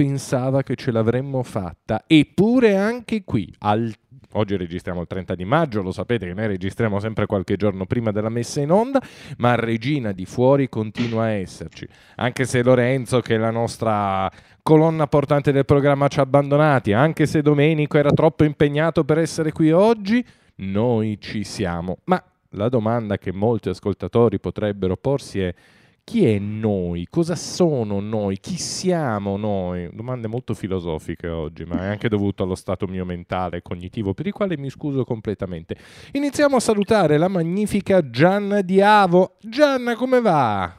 Pensava che ce l'avremmo fatta, eppure anche qui, al Oggi registriamo il 30 di maggio, lo sapete che noi registriamo sempre qualche giorno prima della messa in onda, ma Regina di fuori continua a esserci. Anche se Lorenzo, che è la nostra colonna portante del programma, ci ha abbandonati, anche se Domenico era troppo impegnato per essere qui oggi, noi ci siamo. Ma la domanda che molti ascoltatori potrebbero porsi è chi è noi? Cosa sono noi? Chi siamo noi? Domande molto filosofiche oggi, ma è anche dovuto allo stato mio mentale e cognitivo, per il quale mi scuso completamente. Iniziamo a salutare la magnifica Gianna Diavo. Gianna, come va?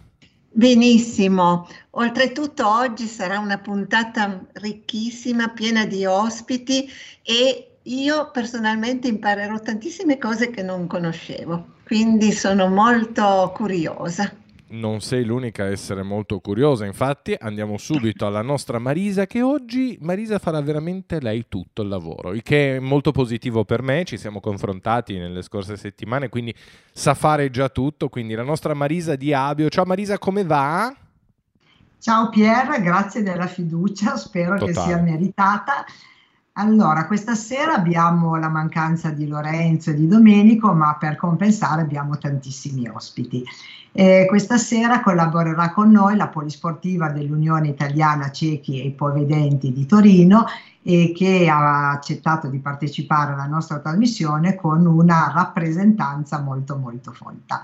Benissimo, oltretutto oggi sarà una puntata ricchissima, piena di ospiti e io personalmente imparerò tantissime cose che non conoscevo, quindi sono molto curiosa non sei l'unica a essere molto curiosa, infatti andiamo subito alla nostra Marisa che oggi Marisa farà veramente lei tutto il lavoro, il che è molto positivo per me, ci siamo confrontati nelle scorse settimane, quindi sa fare già tutto, quindi la nostra Marisa di Abio. Ciao Marisa, come va? Ciao Pier, grazie della fiducia, spero Totale. che sia meritata. Allora, questa sera abbiamo la mancanza di Lorenzo e di Domenico, ma per compensare abbiamo tantissimi ospiti. Eh, questa sera collaborerà con noi la Polisportiva dell'Unione Italiana Ciechi e Ipovedenti di Torino e che ha accettato di partecipare alla nostra trasmissione con una rappresentanza molto molto folta.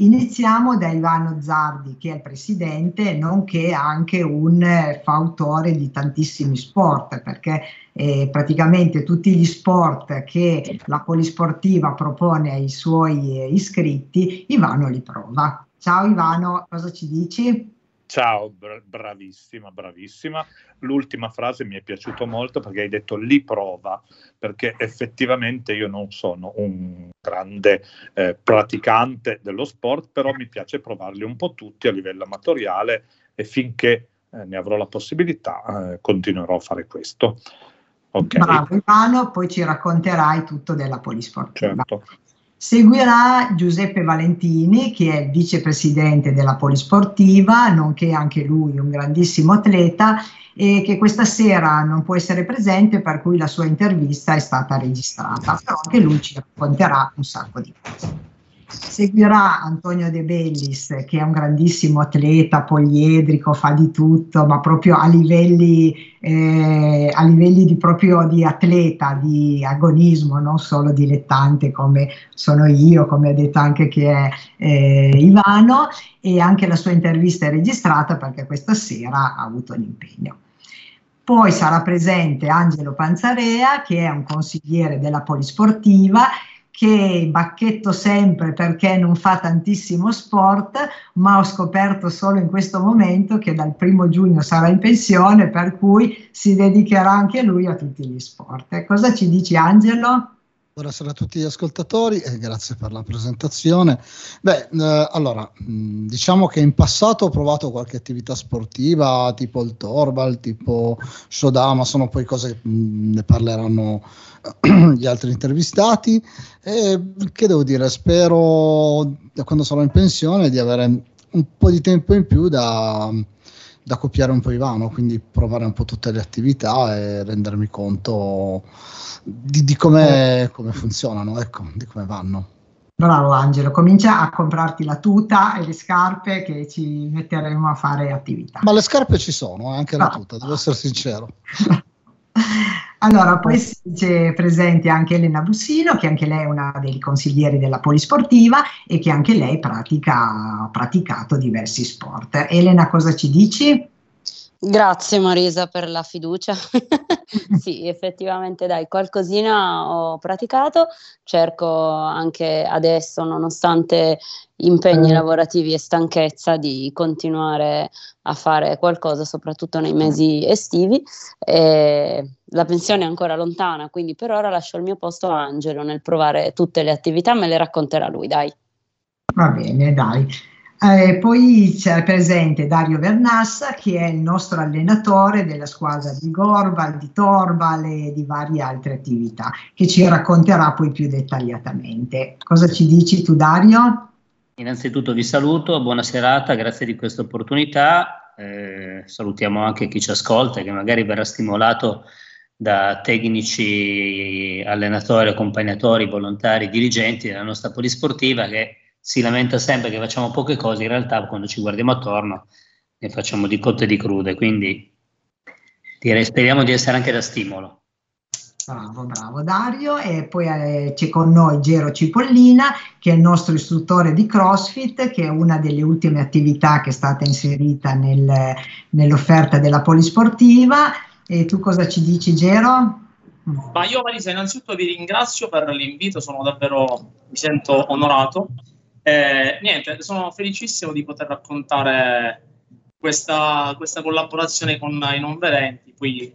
Iniziamo da Ivano Zardi, che è il presidente, nonché anche un fautore di tantissimi sport, perché eh, praticamente tutti gli sport che la Polisportiva propone ai suoi eh, iscritti, Ivano li prova. Ciao Ivano, cosa ci dici? Ciao, bravissima, bravissima. L'ultima frase mi è piaciuta molto perché hai detto li prova, perché effettivamente io non sono un grande eh, praticante dello sport, però mi piace provarli un po' tutti a livello amatoriale e finché eh, ne avrò la possibilità eh, continuerò a fare questo. Okay. Bravo Ivano, poi ci racconterai tutto della polisportiva. Certo. Seguirà Giuseppe Valentini, che è vicepresidente della Polisportiva, nonché anche lui un grandissimo atleta e che questa sera non può essere presente, per cui la sua intervista è stata registrata, però anche lui ci racconterà un sacco di cose. Seguirà Antonio De Bellis, che è un grandissimo atleta, poliedrico, fa di tutto, ma proprio a livelli, eh, a livelli di, proprio di atleta, di agonismo, non solo dilettante come sono io, come ha detto anche che è eh, Ivano, e anche la sua intervista è registrata perché questa sera ha avuto un impegno. Poi sarà presente Angelo Panzarea, che è un consigliere della Polisportiva che bacchetto sempre perché non fa tantissimo sport, ma ho scoperto solo in questo momento che dal primo giugno sarà in pensione, per cui si dedicherà anche lui a tutti gli sport. Cosa ci dici Angelo? Buonasera a tutti gli ascoltatori e grazie per la presentazione. Beh, eh, allora, diciamo che in passato ho provato qualche attività sportiva tipo il Torbal, tipo Shodama, sono poi cose che mh, ne parleranno gli altri intervistati e che devo dire, spero da quando sarò in pensione di avere un po' di tempo in più da, da copiare un po' Ivano, quindi provare un po' tutte le attività e rendermi conto di, di come, come funzionano, ecco, di come vanno. Bravo Angelo, comincia a comprarti la tuta e le scarpe che ci metteremo a fare attività. Ma le scarpe ci sono, eh, anche la tuta, devo essere sincero. Allora, poi c'è presente anche Elena Bussino, che anche lei è una dei consiglieri della Polisportiva e che anche lei pratica, ha praticato diversi sport. Elena, cosa ci dici? Grazie Marisa per la fiducia. sì, effettivamente dai, qualcosina ho praticato, cerco anche adesso, nonostante impegni lavorativi e stanchezza, di continuare a fare qualcosa, soprattutto nei mesi estivi. E la pensione è ancora lontana, quindi per ora lascio il mio posto a Angelo nel provare tutte le attività, me le racconterà lui, dai. Va bene, dai. Eh, poi c'è presente Dario Vernassa che è il nostro allenatore della squadra di Gorbal, di Torbal e di varie altre attività che ci racconterà poi più dettagliatamente. Cosa ci dici tu Dario? Innanzitutto vi saluto, buona serata, grazie di questa opportunità. eh, salutiamo anche chi ci ascolta, che magari verrà stimolato da tecnici, allenatori, accompagnatori, volontari, dirigenti della nostra polisportiva che si lamenta sempre che facciamo poche cose, in realtà quando ci guardiamo attorno ne facciamo di cotte e di crude, quindi direi, speriamo di essere anche da stimolo. Bravo, bravo Dario. E poi eh, c'è con noi Gero Cipollina, che è il nostro istruttore di CrossFit, che è una delle ultime attività che è stata inserita nel, nell'offerta della polisportiva. E tu cosa ci dici, Gero? Ma io Marisa, innanzitutto vi ringrazio per l'invito, sono davvero, mi sento onorato. Eh, niente, sono felicissimo di poter raccontare questa, questa collaborazione con i non vedenti. Poi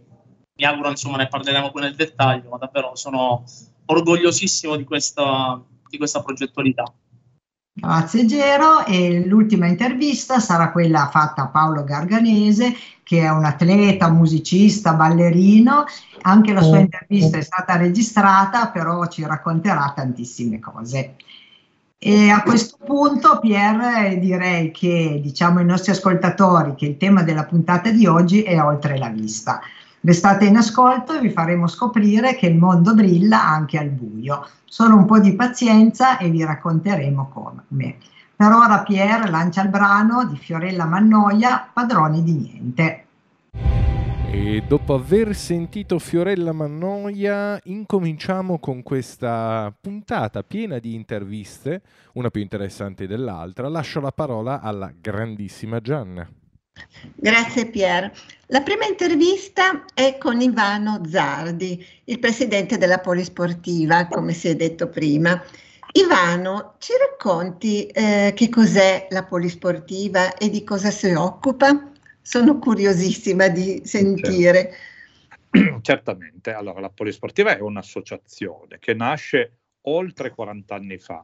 mi auguro insomma ne parleremo poi nel dettaglio, ma davvero sono orgogliosissimo di questa, di questa progettualità. Grazie Gero e l'ultima intervista sarà quella fatta a Paolo Garganese che è un atleta, musicista, ballerino, anche la sua intervista è stata registrata però ci racconterà tantissime cose. E a questo punto Pier direi che diciamo ai nostri ascoltatori che il tema della puntata di oggi è oltre la vista. Restate in ascolto e vi faremo scoprire che il mondo brilla anche al buio. Solo un po' di pazienza e vi racconteremo come. Per ora Pier lancia il brano di Fiorella Mannoia, Padroni di niente. E dopo aver sentito Fiorella Mannoia, incominciamo con questa puntata piena di interviste, una più interessante dell'altra. Lascio la parola alla grandissima Gianna. Grazie Pier. La prima intervista è con Ivano Zardi, il presidente della Polisportiva, come si è detto prima. Ivano, ci racconti eh, che cos'è la Polisportiva e di cosa si occupa? Sono curiosissima di sentire. Certamente, allora la Polisportiva è un'associazione che nasce oltre 40 anni fa,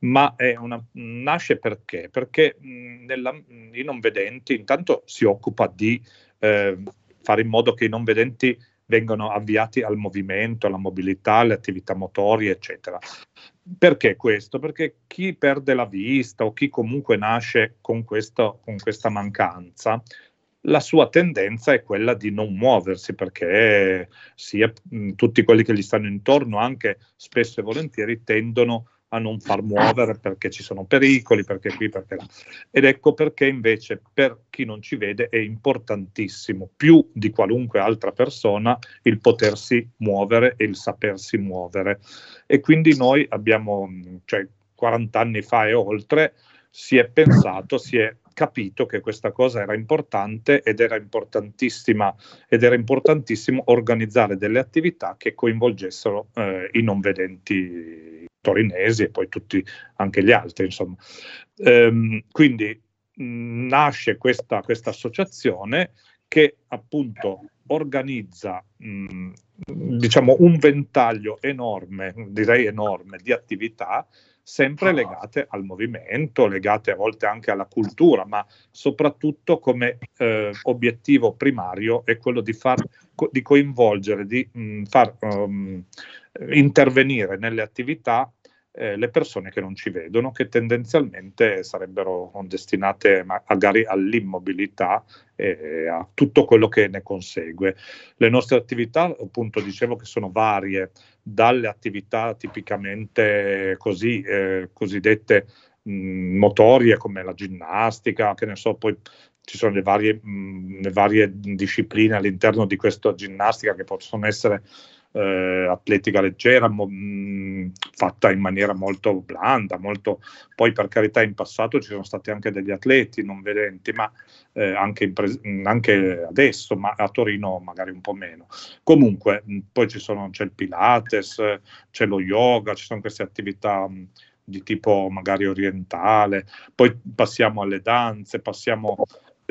ma una, nasce perché? Perché nella, i non vedenti intanto si occupa di eh, fare in modo che i non vedenti vengano avviati al movimento, alla mobilità, alle attività motorie, eccetera. Perché questo? Perché chi perde la vista o chi comunque nasce con, questo, con questa mancanza la sua tendenza è quella di non muoversi perché sia tutti quelli che gli stanno intorno anche spesso e volentieri tendono a non far muovere perché ci sono pericoli, perché qui, perché là. Ed ecco perché invece per chi non ci vede è importantissimo, più di qualunque altra persona, il potersi muovere e il sapersi muovere. E quindi noi abbiamo, cioè 40 anni fa e oltre, si è pensato, si è capito che questa cosa era importante ed era importantissima ed era importantissimo organizzare delle attività che coinvolgessero eh, i non vedenti torinesi e poi tutti anche gli altri insomma. Ehm, quindi nasce questa, questa associazione che appunto organizza mh, diciamo un ventaglio enorme direi enorme di attività sempre legate al movimento, legate a volte anche alla cultura, ma soprattutto come eh, obiettivo primario è quello di, far, di coinvolgere, di mh, mm, far um, intervenire nelle attività eh, le persone che non ci vedono, che tendenzialmente sarebbero destinate magari all'immobilità e a tutto quello che ne consegue. Le nostre attività, appunto, dicevo che sono varie, dalle attività tipicamente così, eh, cosiddette mh, motorie come la ginnastica, che ne so, poi ci sono le varie, mh, le varie discipline all'interno di questa ginnastica che possono essere eh, atletica leggera, mo, mh, fatta in maniera molto blanda, molto... poi per carità in passato ci sono stati anche degli atleti non vedenti, ma eh, anche, pres- anche, adesso, ma a Torino magari un po' meno. Comunque, mh, poi ci sono, c'è il Pilates, c'è lo yoga, ci sono queste attività... Mh, di tipo magari orientale, poi passiamo alle danze, passiamo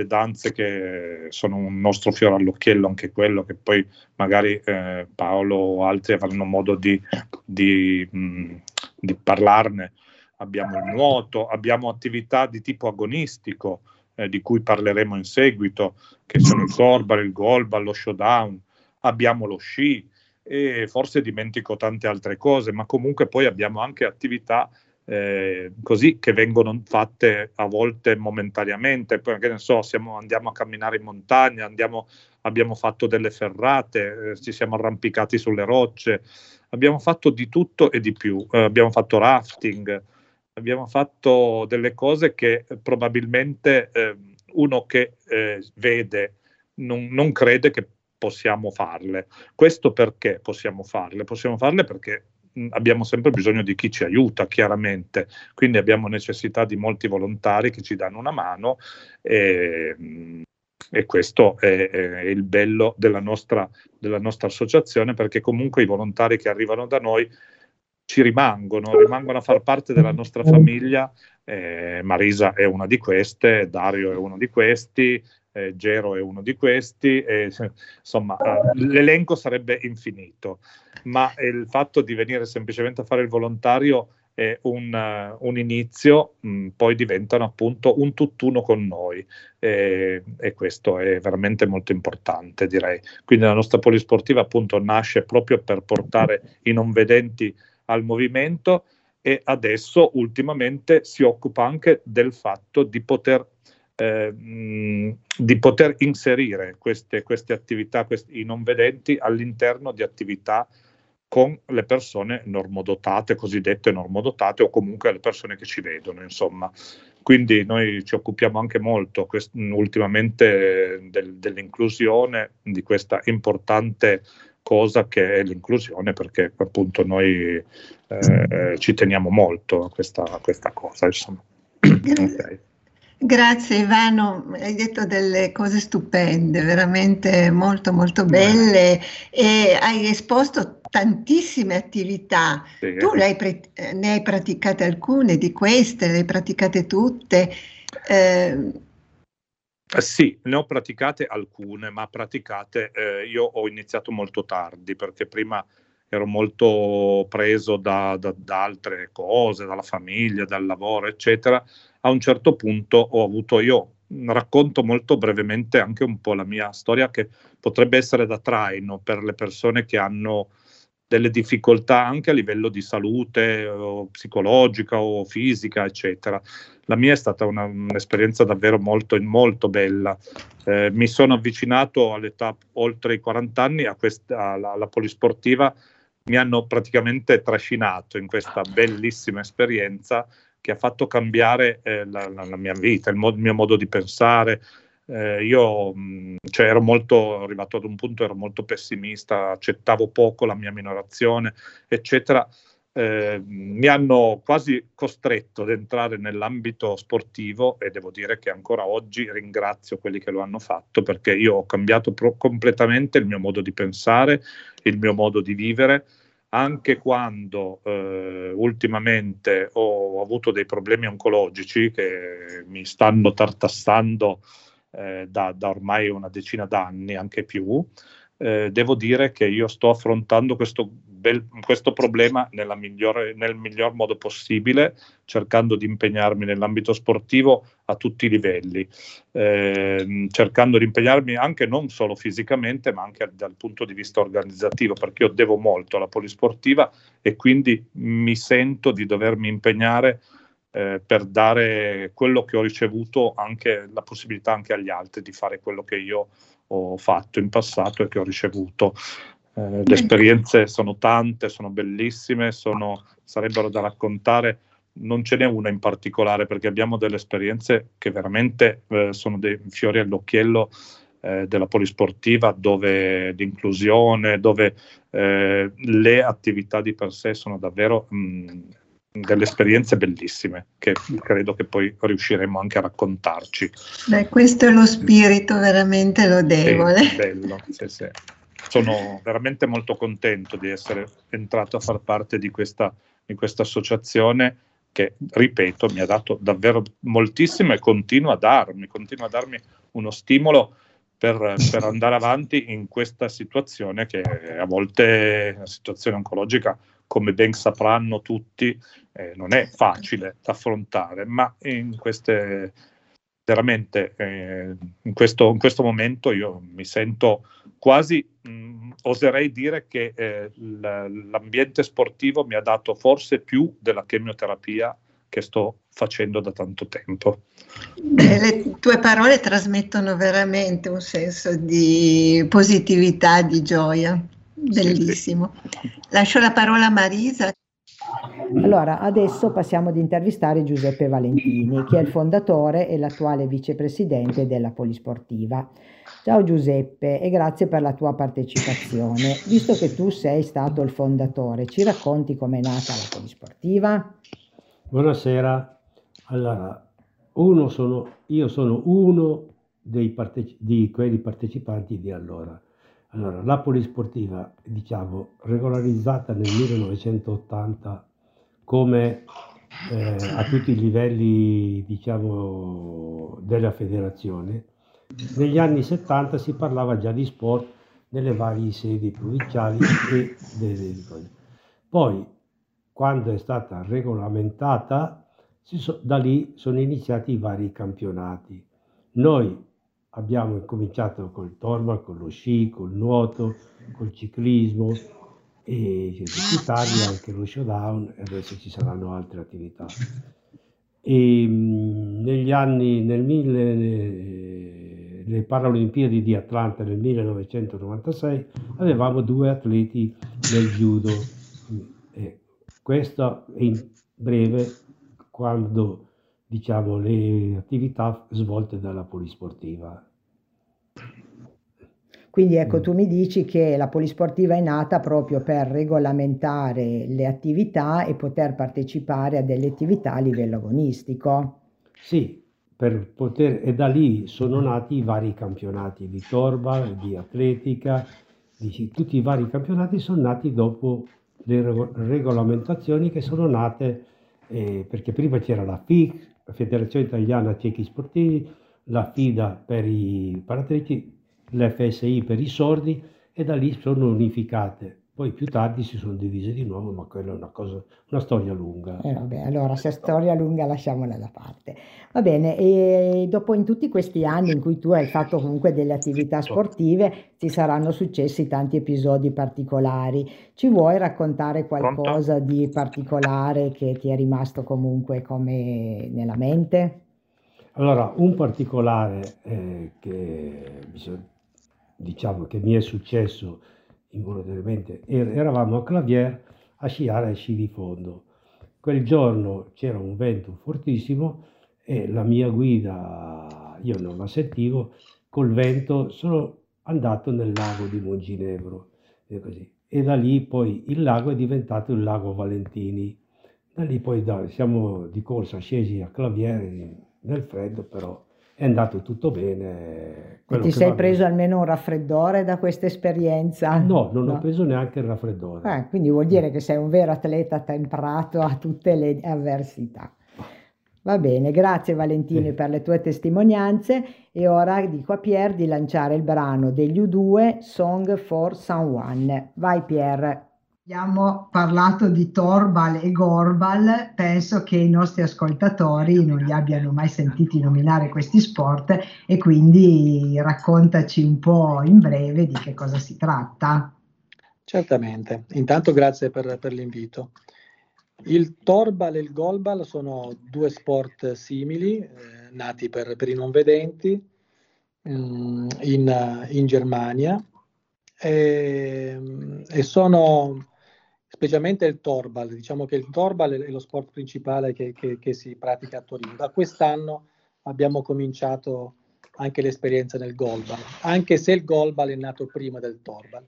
danze che sono un nostro fiore all'occhiello, anche quello che poi magari eh, Paolo o altri avranno modo di, di, mh, di, parlarne. Abbiamo il nuoto, abbiamo attività di tipo agonistico, eh, di cui parleremo in seguito, che sono il gorbal, il golbal, lo showdown, abbiamo lo sci e forse dimentico tante altre cose, ma comunque poi abbiamo anche attività eh, così che vengono fatte a volte momentaneamente, poi che ne so, siamo, andiamo a camminare in montagna, andiamo, abbiamo fatto delle ferrate, eh, ci siamo arrampicati sulle rocce, abbiamo fatto di tutto e di più, eh, abbiamo fatto rafting, abbiamo fatto delle cose che probabilmente eh, uno che eh, vede non, non crede che possiamo farle. Questo perché possiamo farle? Possiamo farle perché abbiamo sempre bisogno di chi ci aiuta, chiaramente, quindi abbiamo necessità di molti volontari che ci danno una mano e, e questo è, è, il bello della nostra, della nostra associazione perché comunque i volontari che arrivano da noi ci rimangono, rimangono a far parte della nostra famiglia. Eh, Marisa è una di queste, Dario è uno di questi, eh, Gero è uno di questi, e, insomma eh, l'elenco sarebbe infinito, ma il fatto di venire semplicemente a fare il volontario è un, uh, un inizio, mh, mm, poi diventano appunto un tutt'uno con noi e, e, questo è veramente molto importante direi. Quindi la nostra polisportiva appunto nasce proprio per portare i non vedenti al movimento e adesso ultimamente si occupa anche del fatto di poter eh, di poter inserire queste, queste attività, questi, i non vedenti all'interno di attività con le persone normodotate, cosiddette normodotate, o comunque le persone che ci vedono, insomma. Quindi noi ci occupiamo anche molto quest- ultimamente del, dell'inclusione di questa importante cosa che è l'inclusione, perché appunto noi eh, ci teniamo molto a questa, a questa cosa, insomma. okay. Grazie Ivano, hai detto delle cose stupende, veramente molto molto belle e hai esposto tantissime attività. Sì. Tu hai, ne hai praticate alcune di queste, le hai praticate tutte. Eh, eh, sì, ne ho praticate alcune, ma praticate eh, io ho iniziato molto tardi perché prima ero molto preso da, da, da, altre cose, dalla famiglia, dal lavoro, eccetera. A un certo punto ho avuto io, racconto molto brevemente anche un po' la mia storia che potrebbe essere da traino per le persone che hanno delle difficoltà anche a livello di salute o psicologica o fisica, eccetera. La mia è stata una, un'esperienza davvero molto, molto bella. Eh, mi sono avvicinato all'età oltre i 40 anni questa, alla, alla polisportiva mi hanno praticamente trascinato in questa bellissima esperienza che ha fatto cambiare eh, la, la, la, mia vita, il, mo- il, mio modo di pensare. Eh, io mh, cioè, ero molto arrivato ad un punto, ero molto pessimista, accettavo poco la mia minorazione, eccetera. Eh, mi hanno quasi costretto ad entrare nell'ambito sportivo e devo dire che ancora oggi ringrazio quelli che lo hanno fatto perché io ho cambiato pro- completamente il mio modo di pensare, il mio modo di vivere anche quando eh, ultimamente ho avuto dei problemi oncologici che mi stanno tartassando eh, da, da, ormai una decina d'anni, anche più, eh, devo dire che io sto affrontando questo bel, questo problema migliore, nel miglior modo possibile, cercando di impegnarmi nell'ambito sportivo a tutti i livelli, eh, cercando di impegnarmi anche non solo fisicamente, ma anche dal punto di vista organizzativo, perché io devo molto alla polisportiva e quindi mi sento di dovermi impegnare eh, per dare quello che ho ricevuto, anche la possibilità anche agli altri di fare quello che io ho fatto in passato e che ho ricevuto. Eh, le esperienze sono tante, sono bellissime, sono, sarebbero da raccontare. Non ce n'è una in particolare perché abbiamo delle esperienze che veramente eh, sono dei fiori all'occhiello eh, della polisportiva, dove l'inclusione, dove eh, le attività di per sé sono davvero mh, delle esperienze bellissime che credo che poi riusciremo anche a raccontarci. Beh, questo è lo spirito veramente lodevole. Sì, bello, sì, sì sono veramente molto contento di essere entrato a far parte di questa, di questa associazione che, ripeto, mi ha dato davvero moltissimo e continua a darmi, continua a darmi uno stimolo per, per, andare avanti in questa situazione che a volte una situazione oncologica, come ben sapranno tutti, eh, non è facile da affrontare, ma in queste veramente eh, in, questo, in, questo, momento io mi sento quasi mh, mm, oserei dire che eh, l'ambiente sportivo mi ha dato forse più della chemioterapia che sto facendo da tanto tempo. Beh, le tue parole trasmettono veramente un senso di positività, di gioia. Bellissimo. Lascio la parola a Marisa. Allora, adesso passiamo ad intervistare Giuseppe Valentini, che è il fondatore e l'attuale vicepresidente della Polisportiva. Ciao Giuseppe e grazie per la tua partecipazione. Visto che tu sei stato il fondatore, ci racconti com'è nata la Polisportiva? Buonasera. Allora, sono, io sono uno parteci- di quelli partecipanti di allora. Allora, la polisportiva, diciamo, regolarizzata nel 1980 come eh, a tutti i livelli, diciamo, della federazione, negli anni 70 si parlava già di sport nelle varie sedi provinciali e delle Poi quando è stata regolamentata, so, da lì sono iniziati i vari campionati. Noi abbiamo cominciato col torma, con lo sci, col nuoto, col ciclismo e l'Italia, anche lo showdown e adesso ci saranno altre attività. E, negli anni, nel mille, le Paralimpiadi di Atlanta nel 1996 avevamo due atleti nel judo questo in breve quando diciamo le attività svolte dalla polisportiva. Quindi ecco, tu mi dici che la polisportiva è nata proprio per regolamentare le attività e poter partecipare a delle attività a livello agonistico. Sì, per poter, e da lì sono nati i vari campionati di torba, di atletica, di, tutti i vari campionati sono nati dopo le regolamentazioni che sono nate eh, perché prima c'era la FIC, la Federazione Italiana Ciechi Sportivi, la FIDA per i paratrici, l'FSI per i sordi e da lì sono unificate. Poi più tardi si sono divise di nuovo, ma quella è una, cosa, una storia lunga. Eh vabbè, allora se è storia lunga lasciamola da parte. Va bene, e dopo in tutti questi anni in cui tu hai fatto comunque delle attività sportive, ti saranno successi tanti episodi particolari. Ci vuoi raccontare qualcosa Pronto? di particolare che ti è rimasto comunque come nella mente? Allora, un particolare eh, che diciamo che mi è successo involontariamente, er-, eravamo a Clavier a sciare a sci di fondo. Quel giorno c'era un vento fortissimo e la mia guida, io non la sentivo, col vento sono andato nel lago di Monginevro e, così. e da lì poi il lago è diventato il lago Valentini. Da lì poi da, siamo di corsa scesi a Claviere nel freddo, però è andato tutto bene. E ti sei preso bene. almeno un raffreddore da questa esperienza? No, non no. ho preso neanche il raffreddore. Eh, quindi vuol dire che sei un vero atleta temprato a tutte le avversità. Va bene, grazie Valentino sì. per le tue testimonianze e ora dico a Pier di lanciare il brano degli U2 Song for Someone. Vai Pier abbiamo parlato di Torbal e Gorbal, penso che i nostri ascoltatori non li abbiano mai sentiti nominare questi sport e quindi raccontaci un po' in breve di che cosa si tratta. Certamente, intanto grazie per, per l'invito. Il Torbal e il Golbal sono due sport simili, eh, nati per, per, i non vedenti mh, mm, in, in, Germania e, e sono specialmente il Torbal. Diciamo che il Torbal è lo sport principale che, che, che si pratica a Torino. Da quest'anno abbiamo cominciato anche l'esperienza nel Golbal, anche se il Golbal è nato prima del Torbal.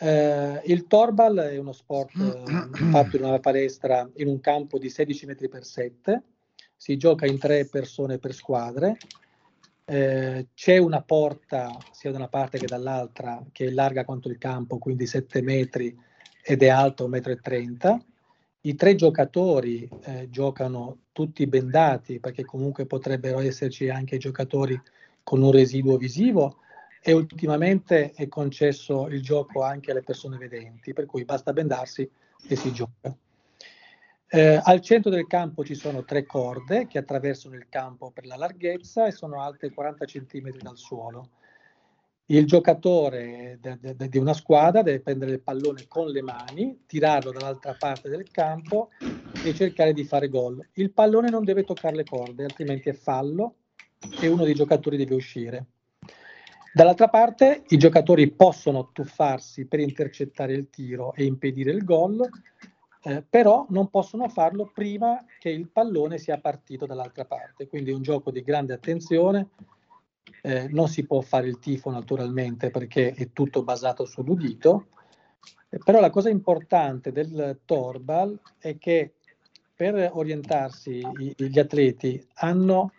Eh, il Torbal è uno sport eh, fatto in una palestra in un campo di 16 metri per 7, si gioca in tre persone per squadre, eh, c'è una porta sia da una parte che dall'altra che è larga quanto il campo, quindi 7 metri ed è alto 1,30 m. I tre giocatori eh, giocano tutti bendati perché comunque potrebbero esserci anche giocatori con un residuo visivo e ultimamente è concesso il gioco anche alle persone vedenti, per cui basta bendarsi e si gioca. Eh, al centro del campo ci sono tre corde che attraversano il campo per la larghezza e sono alte 40 cm dal suolo. Il giocatore di una squadra deve prendere il pallone con le mani, tirarlo dall'altra parte del campo e cercare di fare gol. Il pallone non deve toccare le corde, altrimenti è fallo e uno dei giocatori deve uscire. Dall'altra parte i giocatori possono tuffarsi per intercettare il tiro e impedire il gol, eh, però non possono farlo prima che il pallone sia partito dall'altra parte. Quindi è un gioco di grande attenzione. Eh, non si può fare il tifo naturalmente perché è tutto basato sull'udito, eh, però la cosa importante del torbal è che per orientarsi i, gli atleti hanno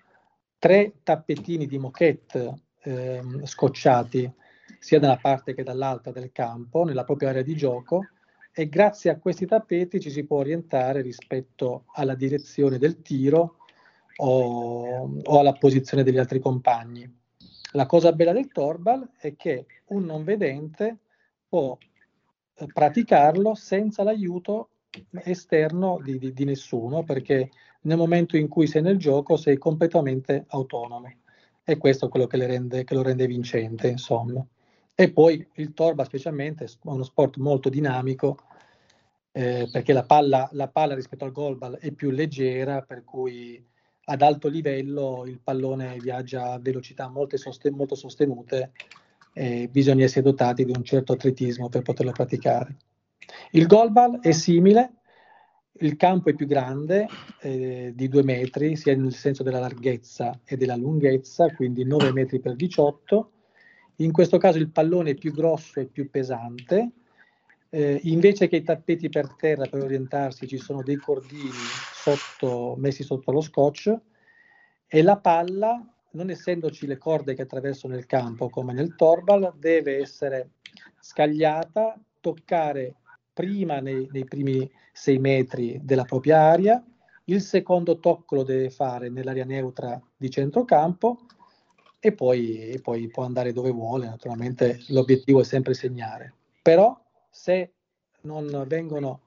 tre tappetini di moquette eh, scocciati sia da una parte che dall'altra del campo, nella propria area di gioco, e grazie a questi tappeti ci si può orientare rispetto alla direzione del tiro o, o alla posizione degli altri compagni. La cosa bella del torbal è che un non vedente può eh, praticarlo senza l'aiuto esterno di, di, di, nessuno, perché nel momento in cui sei nel gioco sei completamente autonomo. E questo è quello che, rende, che lo rende vincente, insomma. E poi il torba specialmente è uno sport molto dinamico eh, perché la palla, la palla, rispetto al goalball è più leggera, per cui ad alto livello il pallone viaggia a velocità sosten- molto sostenute e bisogna essere dotati di un certo atletismo per poterlo praticare. Il goalball è simile, il campo è più grande, eh, di due metri, sia nel senso della larghezza e della lunghezza, quindi 9 metri per 18 in questo caso il pallone è più grosso e più pesante. Eh, invece che i tappeti per terra per orientarsi ci sono dei cordini sotto, messi sotto lo scotch e la palla, non essendoci le corde che attraversano il campo come nel torbal, deve essere scagliata, toccare prima nei, nei primi sei metri della propria area, il secondo tocco lo deve fare nell'area neutra di centrocampo e poi, e poi può andare dove vuole, naturalmente l'obiettivo è sempre segnare. Però se non vengono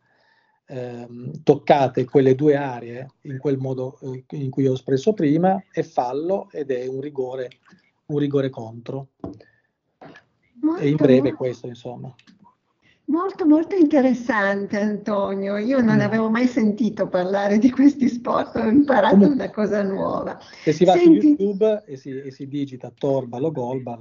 ehm, toccate quelle due aree in quel modo eh, in cui ho espresso prima, è fallo ed è un rigore, un rigore contro. Molto, e in breve questo, insomma. Molto molto interessante Antonio, io non mm. avevo mai sentito parlare di questi sport, ho imparato Come... una cosa nuova. Se si va Senti... su YouTube e si, e si digita Torbal o Golbal,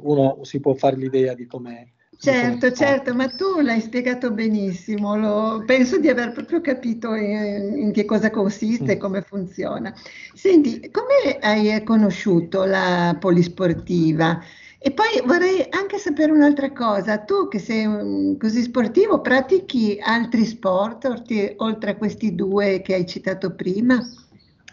uno si può fare l'idea di com'è. Certo, certo, ma tu l'hai spiegato benissimo, lo, penso di aver proprio capito in, in che cosa consiste e mm. come funziona. Senti, come hai conosciuto la polisportiva? E poi vorrei anche sapere un'altra cosa, tu che sei così sportivo, pratichi altri sport oltre a questi due che hai citato prima?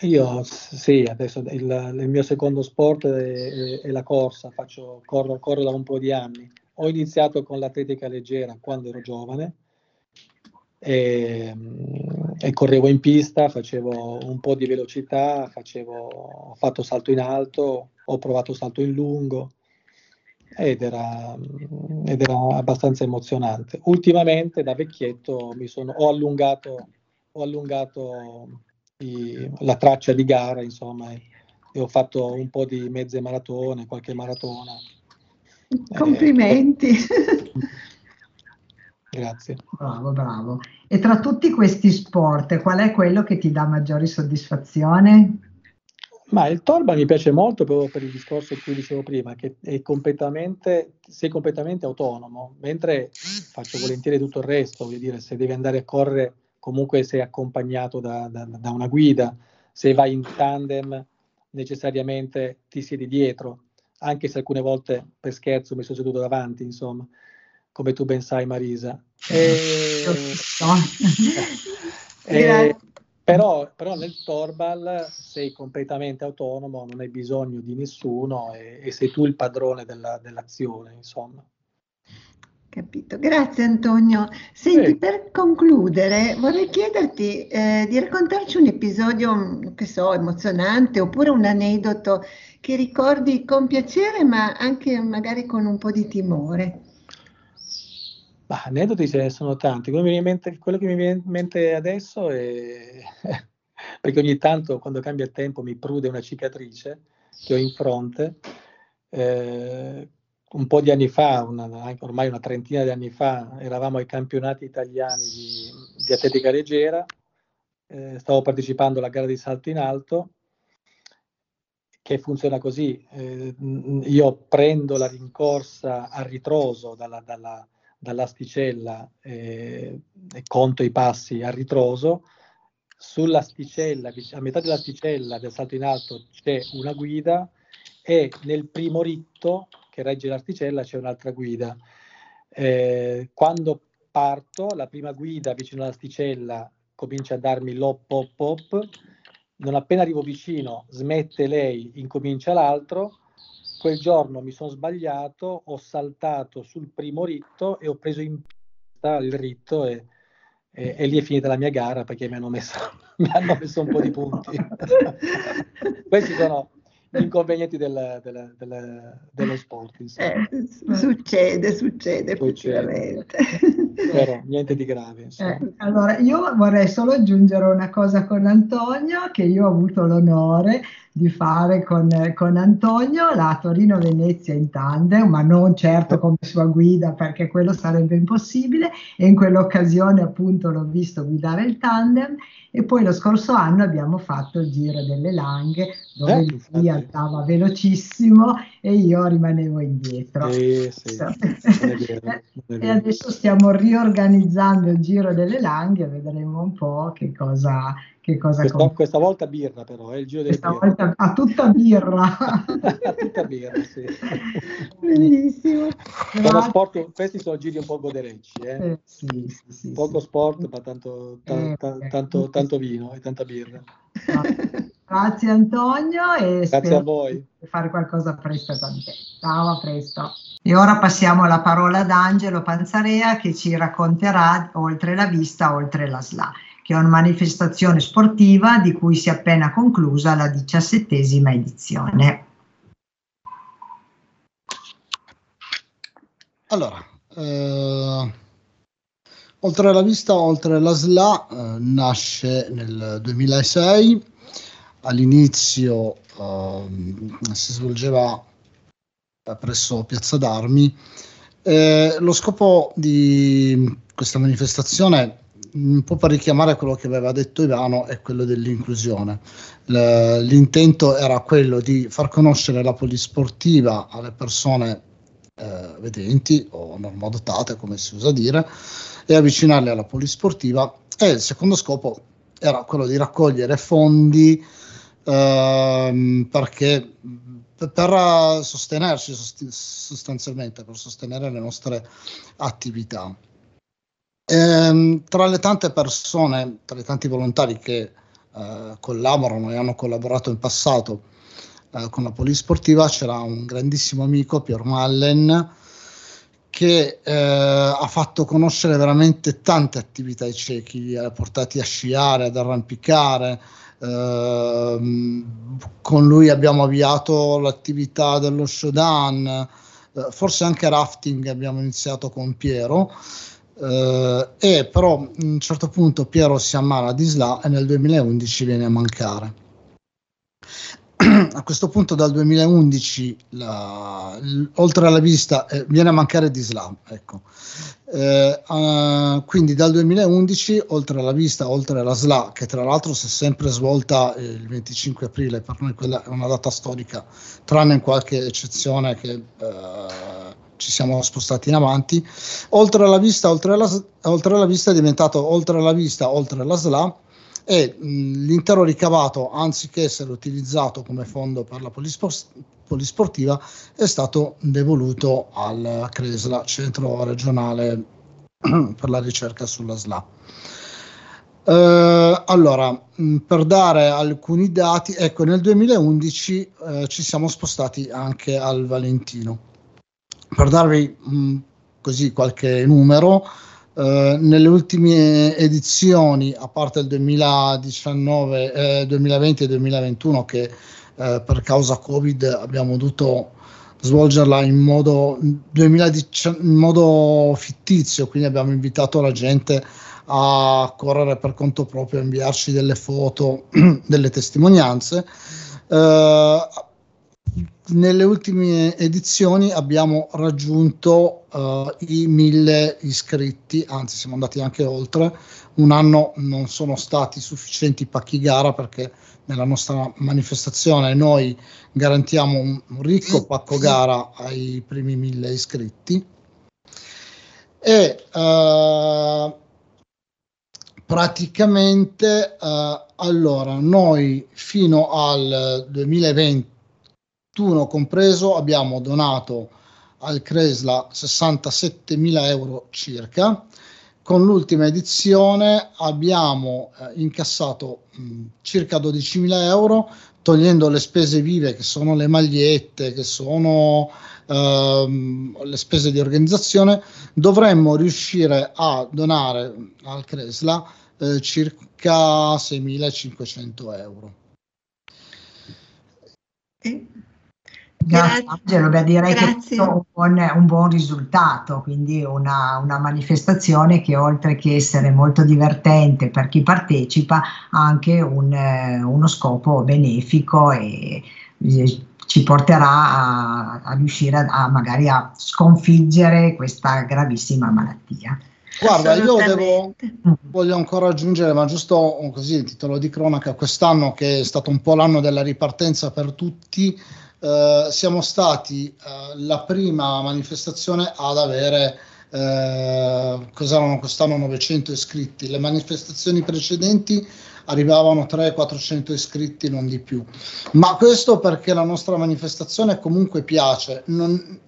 Io sì, adesso il, il mio secondo sport è, è la corsa, Faccio, corro, corro, da un po' di anni. Ho iniziato con l'atletica leggera quando ero giovane e, e, correvo in pista, facevo un po' di velocità, facevo, ho fatto salto in alto, ho provato salto in lungo ed era, ed era abbastanza emozionante. Ultimamente da vecchietto mi sono, ho allungato, ho allungato i, la traccia di gara, insomma, e, e, ho fatto un po' di mezze maratone, qualche maratona. Complimenti. Eh, grazie. Bravo, bravo. E tra tutti questi sport, qual è quello che ti dà maggiori soddisfazione? Ma il Torba mi piace molto proprio per il discorso che dicevo prima, che è completamente, sei completamente autonomo, mentre faccio volentieri tutto il resto, voglio dire, se devi andare a correre comunque sei accompagnato da, da, da una guida, se vai in tandem necessariamente ti siedi dietro, anche se alcune volte per scherzo mi sono seduto davanti, insomma, come tu ben sai Marisa. E... e... Però, però, nel Torbal sei completamente autonomo, non hai bisogno di nessuno e, e sei tu il padrone della, dell'azione, insomma. Capito, grazie Antonio. Senti, sì. per concludere vorrei chiederti eh, di raccontarci un episodio, che so, emozionante oppure un aneddoto che ricordi con piacere ma anche magari con un po' di timore. Bah, aneddoti ce ne sono tanti. Quello, mente, quello, che mi viene in mente adesso è perché ogni tanto quando cambia il tempo mi prude una cicatrice che ho in fronte. Eh, po' di anni fa, una, ormai una trentina di anni fa, eravamo ai campionati italiani di, di atletica leggera, eh, stavo partecipando alla gara di salto in alto, che funziona così, eh, io prendo la rincorsa a ritroso dalla, dalla, dall'asticella eh, e conto i passi a ritroso, sull'asticella, a metà dell'asticella del salto in alto c'è una guida e nel primo ritto che regge l'asticella c'è un'altra guida. Eh, quando parto, la prima guida vicino all'asticella comincia a darmi l'op pop pop, non appena arrivo vicino smette lei, incomincia l'altro, quel giorno mi sono sbagliato, ho saltato sul primo ritto e ho preso in pista il ritto e, e, e lì è finita la mia gara perché mi hanno messo, mi hanno messo un po' di punti. Questi sono inconvenienti del, del, del, dello sport. Eh, succede, succede, effettivamente. Però niente di grave. Eh, allora, io vorrei solo aggiungere una cosa con Antonio, che io ho avuto l'onore di fare con, con Antonio la Torino-Venezia in tandem, ma non certo come sua guida perché quello sarebbe impossibile e in quell'occasione appunto l'ho visto guidare il tandem e poi lo scorso anno abbiamo fatto il Giro delle Langhe dove eh, lui andava velocissimo e io rimanevo indietro. Sì, sì, e adesso stiamo riorganizzando il Giro delle Langhe vedremo un po' che cosa che cosa questa, questa, volta birra però, è il giro delle questa birra. volta a tutta birra. a tutta birra, sì. Bellissimo. Sport, questi sono giri un po' goderecci, eh? Eh, sì, sì, Poco sport, ma tanto, ta, eh, ta, tanto, tanto, vino e tanta birra. Grazie Antonio e Grazie a voi. di fare qualcosa presto con te. Ciao, a presto. E ora passiamo la parola ad Angelo Panzarea che ci racconterà oltre la vista, oltre la SLA che è una manifestazione sportiva di cui si è appena conclusa la diciassettesima edizione. Allora, eh, oltre alla vista, oltre alla SLA, eh, nasce nel 2006, all'inizio eh, si svolgeva presso Piazza d'Armi. Eh, lo scopo di questa manifestazione un po' per richiamare quello che aveva detto Ivano, è quello dell'inclusione. l'intento era quello di far conoscere la polisportiva alle persone eh, vedenti o normodotate, come si usa dire, e avvicinarle alla polisportiva. E il secondo scopo era quello di raccogliere fondi ehm, perché per sostenerci sostanzialmente, per sostenere le nostre attività. Ehm, tra le tante persone, tra i tanti volontari che eh, collaborano e hanno collaborato in passato eh, con la polisportiva c'era un grandissimo amico, Pier Mallen, che eh, ha fatto conoscere veramente tante attività ai ciechi, li ha portati a sciare, ad arrampicare. Ehm, con lui abbiamo avviato l'attività dello showdown, eh, forse anche rafting abbiamo iniziato con Piero. Uh, e però a un certo punto Piero si ammala di SLA e nel 2011 viene a mancare. a questo punto dal 2011 la, oltre alla vista eh, viene a mancare di SLA ecco. Eh, uh, quindi dal 2011 oltre alla vista oltre alla SLA che tra l'altro si è sempre svolta eh, il 25 aprile per noi quella è una data storica tranne in qualche eccezione che eh, ci siamo spostati in avanti. Oltre alla vista, oltre alla, oltre alla vista è diventato oltre alla vista, oltre alla SLA e mh, l'intero ricavato, anziché essere utilizzato come fondo per la polisport- polisportiva, è stato devoluto al CRESLA, Centro Regionale per la ricerca sulla SLA. Uh, allora, mh, per dare alcuni dati, ecco, nel 2011 uh, ci siamo spostati anche al Valentino per darvi mh, mm, così qualche numero, eh, nelle ultime edizioni, a parte il 2019, eh, 2020 e 2021, che eh, per causa Covid abbiamo dovuto svolgerla in modo, 2010, in modo fittizio, quindi abbiamo invitato la gente a correre per conto proprio, a inviarci delle foto, delle testimonianze. Eh, nelle ultime edizioni abbiamo raggiunto uh, i mille iscritti, anzi siamo andati anche oltre. Un anno non sono stati sufficienti pacchi gara perché nella nostra manifestazione noi garantiamo un, ricco pacco gara ai primi mille iscritti. E uh, praticamente uh, allora noi fino al 2020 2021 compreso abbiamo donato al Cresla 67.000 euro circa. Con l'ultima edizione abbiamo eh, incassato mh, circa 12.000 euro, togliendo le spese vive che sono le magliette, che sono ehm, le spese di organizzazione, dovremmo riuscire a donare al Cresla eh, circa 6.500 euro. Grazie Angelo, beh, direi Grazie. che è un buon, un buon risultato, quindi una, una, manifestazione che oltre che essere molto divertente per chi partecipa ha anche un, uno scopo benefico e, e ci porterà a, a riuscire a, a, magari a sconfiggere questa gravissima malattia. Guarda, io devo, voglio ancora aggiungere, ma giusto così, il titolo di cronaca, quest'anno che è stato un po' l'anno della ripartenza per tutti, eh, siamo stati eh, la prima manifestazione ad avere eh, cos'erano quest'anno 900 iscritti. Le manifestazioni precedenti arrivavano 300-400 iscritti non di più. Ma questo perché la nostra manifestazione comunque piace. Non,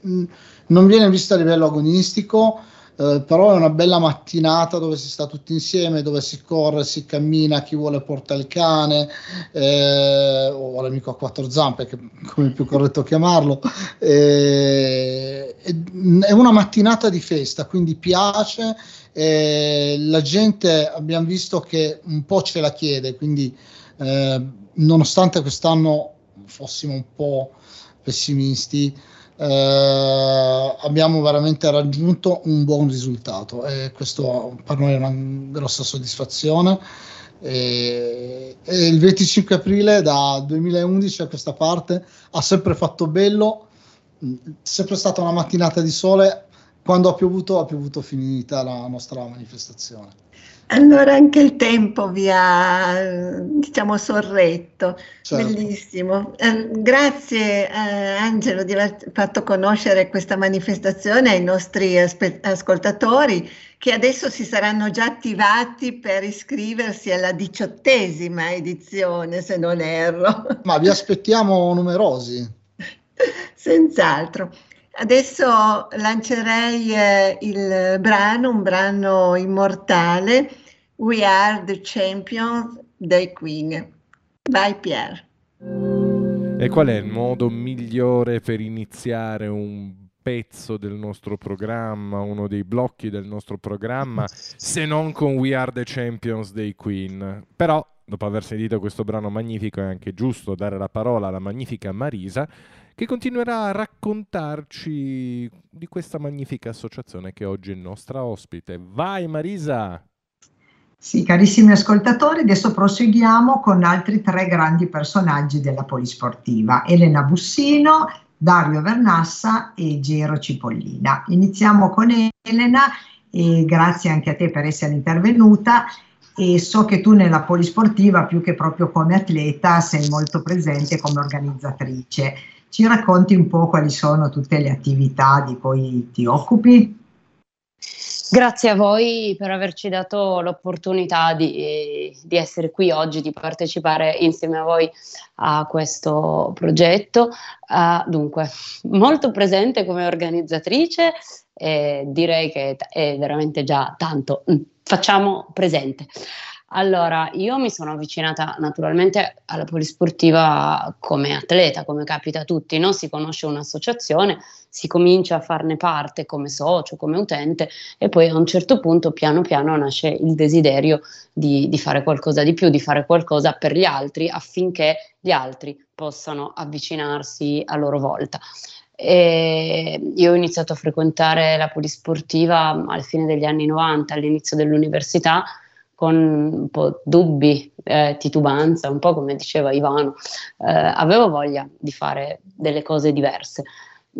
non viene vista a livello agonistico eh, però è una bella mattinata dove si sta tutti insieme, dove si corre, si cammina, chi vuole porta il cane eh, o l'amico a quattro zampe, che, come è più corretto chiamarlo. Eh, è una mattinata di festa, quindi piace. la gente abbiamo visto che un po' ce la chiede, quindi eh, nonostante quest'anno fossimo un po' pessimisti, eh, abbiamo veramente raggiunto un buon risultato e questo per noi è una grossa soddisfazione. E, e il 25 aprile da 2011 a questa parte ha sempre fatto bello, sempre stata una mattinata di sole, quando ha piovuto ha piovuto finita la nostra manifestazione. Allora anche il tempo vi ha, diciamo, sorretto. Certo. Bellissimo. Eh, grazie eh, Angelo di aver fatto conoscere questa manifestazione ai nostri aspe- ascoltatori che adesso si saranno già attivati per iscriversi alla diciottesima edizione, se non erro. Ma vi aspettiamo numerosi. Senz'altro. Adesso lancerei eh, il brano, un brano immortale, We Are the Champions dei Queen. Vai Pierre. E qual è il modo migliore per iniziare un pezzo del nostro programma, uno dei blocchi del nostro programma, se non con We Are the Champions dei Queen? Però, dopo aver sentito questo brano magnifico, è anche giusto dare la parola alla magnifica Marisa che continuerà a raccontarci di questa magnifica associazione che oggi è nostra ospite. Vai Marisa! Sì, carissimi ascoltatori, adesso proseguiamo con altri tre grandi personaggi della polisportiva, Elena Bussino, Dario Vernassa e Gero Cipollina. Iniziamo con Elena e grazie anche a te per essere intervenuta e so che tu nella polisportiva più che proprio come atleta sei molto presente come organizzatrice ci racconti un po' quali sono tutte le attività di cui ti occupi? Grazie a voi per averci dato l'opportunità di, di, essere qui oggi, di partecipare insieme a voi a questo progetto. Uh, dunque, molto presente come organizzatrice, eh, direi che è veramente già tanto. Facciamo presente. Allora, io mi sono avvicinata naturalmente alla polisportiva come atleta, come capita a tutti, no? si conosce un'associazione, si comincia a farne parte come socio, come utente e poi a un certo punto piano piano nasce il desiderio di, di fare qualcosa di più, di fare qualcosa per gli altri affinché gli altri possano avvicinarsi a loro volta. E io ho iniziato a frequentare la polisportiva alla fine degli anni 90, all'inizio dell'università con un po' dubbi, eh, titubanza, un po' come diceva Ivano, eh, avevo voglia di fare delle cose diverse.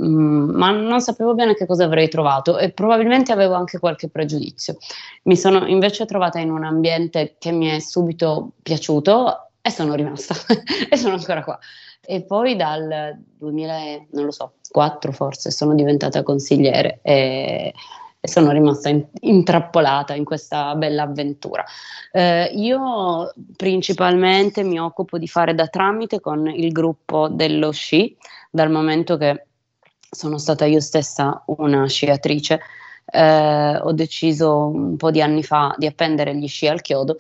Mm, ma non sapevo bene che cosa avrei trovato e probabilmente avevo anche qualche pregiudizio. Mi sono invece trovata in un ambiente che mi è subito piaciuto e sono rimasta e sono ancora qua. E poi dal 2000, non lo so, 4 forse, sono diventata consigliere e, e sono rimasta in, intrappolata in questa bella avventura. Eh, io principalmente mi occupo di fare da tramite con il gruppo dello sci, dal momento che sono stata io stessa una sciatrice. Eh, ho deciso un po' di anni fa di appendere gli sci al chiodo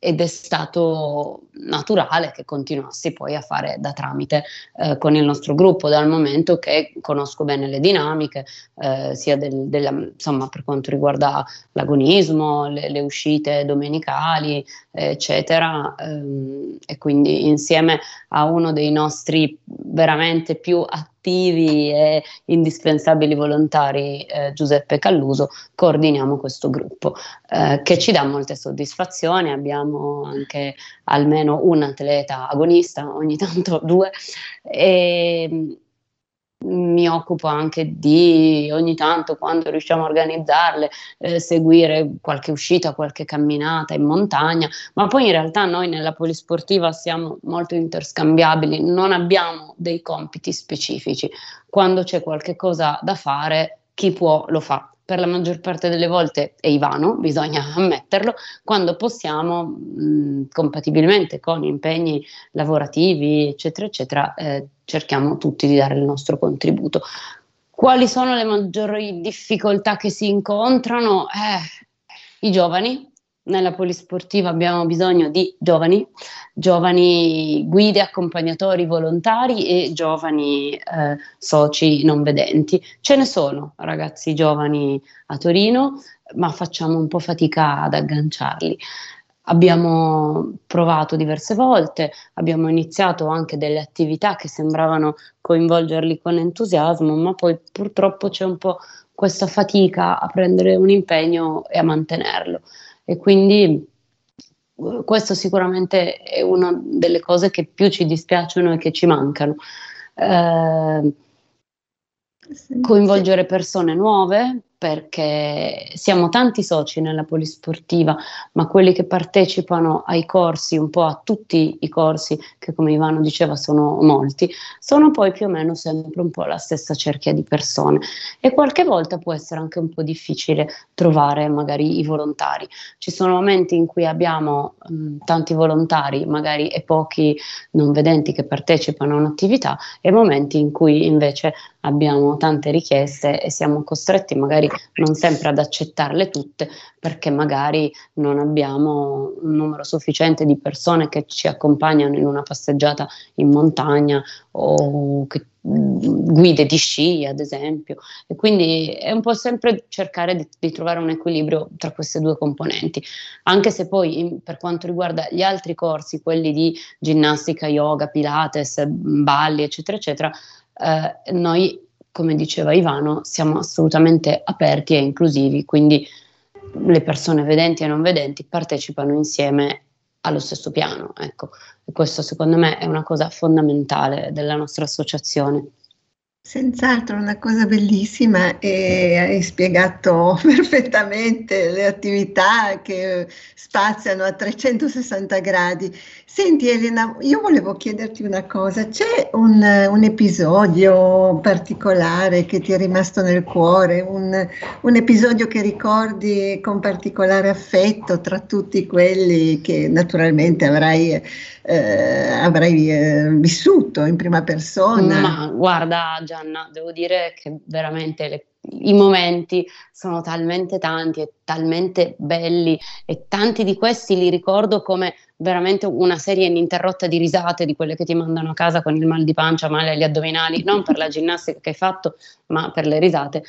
ed è stato naturale che continuassi poi a fare da tramite eh, con il nostro gruppo dal momento che conosco bene le dinamiche eh, sia del, della, insomma per quanto riguarda l'agonismo, le, le uscite domenicali eccetera ehm, e quindi insieme a uno dei nostri veramente più attivi attivi e indispensabili volontari eh, Giuseppe Calluso, coordiniamo questo gruppo eh, che ci dà molte soddisfazioni. Abbiamo anche almeno un atleta agonista, ogni tanto due. E, mi occupo anche di ogni tanto quando riusciamo a organizzarle eh, seguire qualche uscita, qualche camminata in montagna, ma poi in realtà noi nella polisportiva siamo molto interscambiabili, non abbiamo dei compiti specifici. Quando c'è qualche cosa da fare, chi può lo fa per la maggior parte delle volte è Ivano, bisogna ammetterlo, quando possiamo, mh, compatibilmente con impegni lavorativi, eccetera, eccetera, eh, cerchiamo tutti di dare il nostro contributo. Quali sono le maggiori difficoltà che si incontrano? Eh, I giovani, nella polisportiva abbiamo bisogno di giovani, giovani guide, accompagnatori volontari e giovani eh, soci non vedenti. Ce ne sono ragazzi giovani a Torino, ma facciamo un po' fatica ad agganciarli. Abbiamo provato diverse volte, abbiamo iniziato anche delle attività che sembravano coinvolgerli con entusiasmo, ma poi purtroppo c'è un po' questa fatica a prendere un impegno e a mantenerlo e quindi eh, questo sicuramente è una delle cose che più ci dispiacciono e che ci mancano. Eh, coinvolgere persone nuove, perché siamo tanti soci nella polisportiva, ma quelli che partecipano ai corsi, un po' a tutti i corsi, che come Ivano diceva sono molti, sono poi più o meno sempre un po' la stessa cerchia di persone e qualche volta può essere anche un po' difficile trovare magari i volontari. Ci sono momenti in cui abbiamo mh, tanti volontari, magari e pochi non vedenti che partecipano a un'attività e momenti in cui invece abbiamo tante richieste e siamo costretti magari non sempre ad accettarle tutte perché magari non abbiamo un numero sufficiente di persone che ci accompagnano in una passeggiata in montagna o che, guide di sci ad esempio. E quindi è un po' sempre cercare di, di, trovare un equilibrio tra queste due componenti. Anche se poi in, per quanto riguarda gli altri corsi quelli di ginnastica yoga pilates balli eccetera eccetera eh, noi come diceva Ivano, siamo assolutamente aperti e inclusivi, quindi le persone vedenti e non vedenti partecipano insieme allo stesso piano. Ecco. E questo secondo me è una cosa fondamentale della nostra associazione. Senz'altro una cosa bellissima e hai spiegato perfettamente le attività che spaziano a 360 gradi. Senti Elena, io volevo chiederti una cosa, c'è un, un episodio particolare che ti è rimasto nel cuore, un, un, episodio che ricordi con particolare affetto tra tutti quelli che naturalmente avrai, eh, avrai eh, vissuto in prima persona? Ma guarda Gianna, devo dire che veramente le i momenti sono talmente tanti e talmente belli e tanti di questi li ricordo come veramente una serie ininterrotta di risate di quelle che ti mandano a casa con il mal di pancia, male agli addominali, non per la ginnastica che hai fatto, ma per le risate.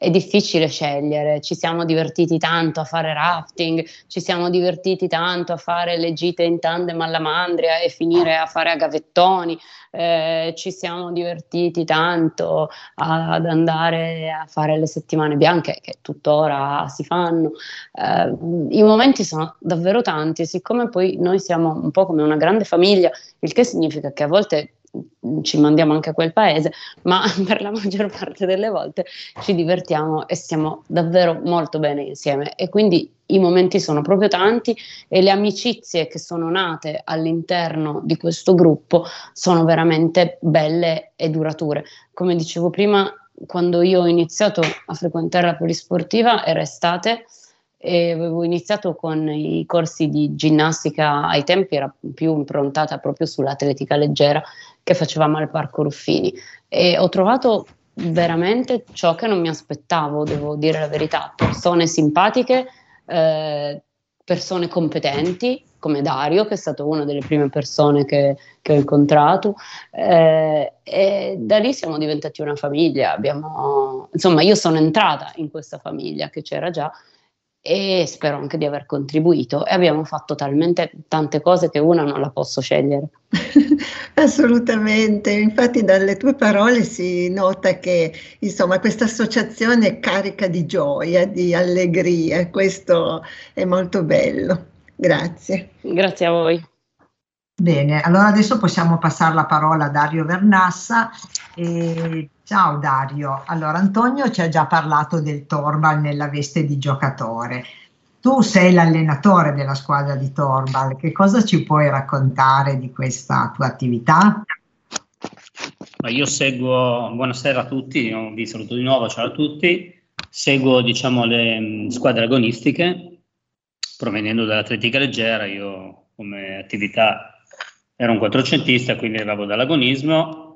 È difficile scegliere. Ci siamo divertiti tanto a fare rafting, ci siamo divertiti tanto a fare le gite in tandem alla Mandria e finire a fare a gavettoni, eh, ci siamo divertiti tanto a, ad andare a fare le settimane bianche che tuttora si fanno. Eh, I momenti sono davvero tanti, siccome poi noi siamo un po' come una grande famiglia, il che significa che a volte ci mandiamo anche a quel paese, ma per la maggior parte delle volte ci divertiamo e stiamo davvero molto bene insieme e quindi i momenti sono proprio tanti e le amicizie che sono nate all'interno di questo gruppo sono veramente belle e durature. Come dicevo prima, quando io ho iniziato a frequentare la polisportiva era estate e avevo iniziato con i corsi di ginnastica ai tempi era più improntata proprio sull'atletica leggera che facevamo al Parco Ruffini. E ho trovato veramente ciò che non mi aspettavo, devo dire la verità, persone simpatiche, eh, persone competenti come Dario, che è stato una delle prime persone che, che ho incontrato, eh, e da lì siamo diventati una famiglia. Abbiamo, insomma, io sono entrata in questa famiglia che c'era già e spero anche di aver contribuito e abbiamo fatto talmente tante cose che una non la posso scegliere. Assolutamente, infatti dalle tue parole si nota che insomma questa associazione è carica di gioia, di allegria, questo è molto bello. Grazie. Grazie a voi. Bene, allora adesso possiamo passare la parola a Dario Vernassa. E, ciao Dario, allora Antonio ci ha già parlato del Torbal nella veste di giocatore. Tu sei l'allenatore della squadra di Torbal, che cosa ci puoi raccontare di questa tua attività? Io seguo, buonasera a tutti, vi saluto di nuovo, ciao a tutti. Seguo diciamo, le mm, squadre agonistiche provenendo dall'atletica leggera, io come attività ero un quattrocentista, quindi arrivavo dall'agonismo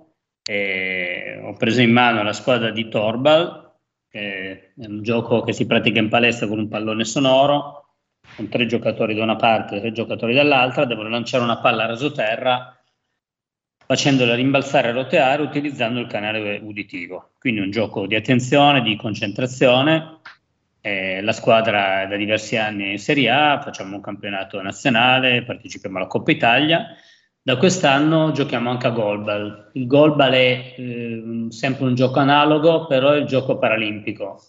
e ho preso in mano la squadra di Torbal, che è un gioco che si pratica in palestra con un pallone sonoro, con tre giocatori da una parte e tre giocatori dall'altra, devono lanciare una palla a rasoterra facendola rimbalzare e roteare utilizzando il canale uditivo. Quindi un gioco di attenzione, di concentrazione. Eh, la squadra è da diversi anni in Serie A, facciamo un campionato nazionale, partecipiamo alla Coppa Italia da quest'anno giochiamo anche a Golbal. Il Golbal è eh, sempre un gioco analogo, però è il gioco paralimpico.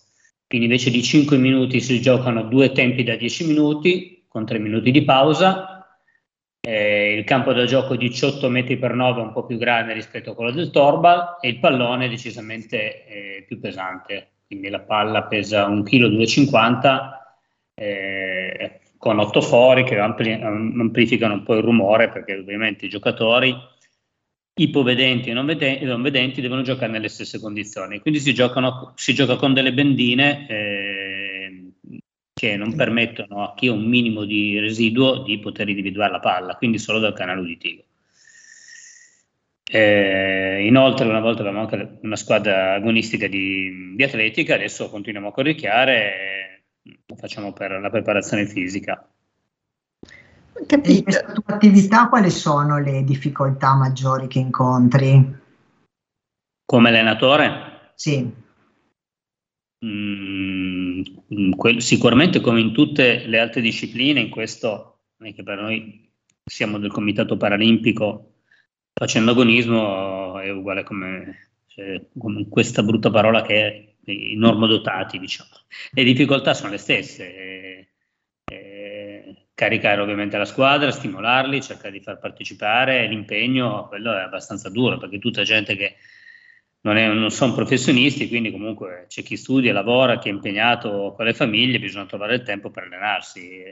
Quindi invece di 5 minuti si giocano due tempi da 10 minuti, con 3 minuti di pausa. Eh, il campo da gioco è 18 metri per 9, un po' più grande rispetto a quello del Torbal, e il pallone è decisamente eh, più pesante. Quindi la palla pesa 1,250 kg. Eh, con otto fori che ampli- amplificano un po' il rumore perché ovviamente i giocatori ipovedenti e non, vedenti, non vedenti devono giocare nelle stesse condizioni. Quindi si, giocano, si gioca con delle bendine eh, che non permettono a chi ha un minimo di residuo di poter individuare la palla, quindi solo dal canale uditivo. Eh, inoltre, una volta avevamo anche una squadra agonistica di, di atletica, adesso continuiamo a corricchiare lo facciamo per la preparazione fisica. Capito. In questa tua attività quali sono le difficoltà maggiori che incontri? Come allenatore? Sì. Mm, quel, sicuramente come in tutte le altre discipline, in questo non è che per noi siamo del Comitato Paralimpico, facendo agonismo è uguale come, cioè, come questa brutta parola che è i normodotati, diciamo. Le difficoltà sono le stesse. Eh, eh, caricare ovviamente la squadra, stimolarli, cercare di far partecipare, l'impegno, quello è abbastanza duro perché tutta gente che non, è, non sono professionisti, quindi comunque c'è chi studia, lavora, chi è impegnato con le famiglie, bisogna trovare il tempo per allenarsi.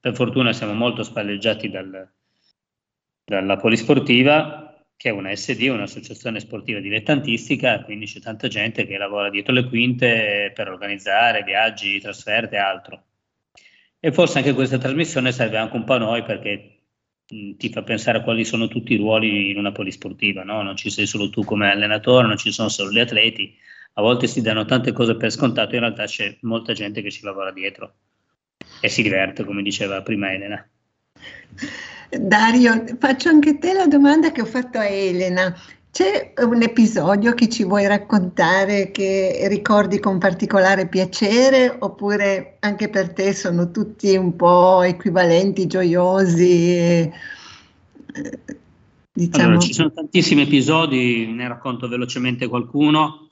per fortuna siamo molto spalleggiati dal, dalla polisportiva che è una SD, un'associazione sportiva dilettantistica, quindi c'è tanta gente che lavora dietro le quinte per organizzare viaggi, trasferte e altro. E forse anche questa trasmissione serve anche un po' a noi perché mh, ti fa pensare a quali sono tutti i ruoli in una polisportiva, no? non ci sei solo tu come allenatore, non ci sono solo gli atleti, a volte si danno tante cose per scontato, in realtà c'è molta gente che ci lavora dietro e si diverte, come diceva prima Elena. Dario, faccio anche te la domanda che ho fatto a Elena. C'è un episodio che ci vuoi raccontare che ricordi con particolare piacere oppure anche per te sono tutti un po' equivalenti, gioiosi? E, eh, diciamo... Allora, ci sono tantissimi episodi, ne racconto velocemente qualcuno.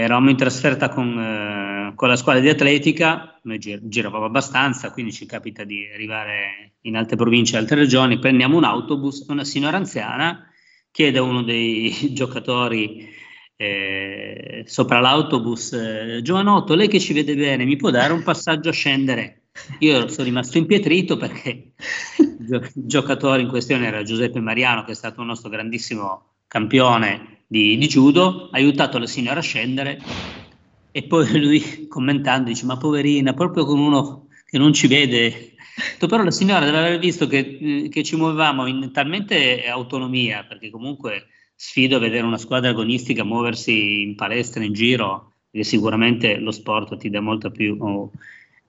Eravamo in trasferta con, eh, con la squadra di atletica, noi gir- giravamo abbastanza, quindi ci capita di arrivare in altre province altre regioni, prendiamo un autobus, una signora anziana chiede a uno dei giocatori eh, sopra l'autobus, eh, Giovanotto, lei che ci vede bene, mi può dare un passaggio a scendere? Io sono rimasto impietrito perché il giocatore in questione era Giuseppe Mariano, che è stato un nostro grandissimo campione di, di judo, ha aiutato la signora a scendere. E poi lui commentando dice ma poverina, proprio con uno che non ci vede. Però la signora deve aver visto che, eh, che, ci muovevamo in talmente autonomia, perché comunque sfido a vedere una squadra agonistica muoversi in palestra, in giro, perché sicuramente lo sport ti dà molta più oh,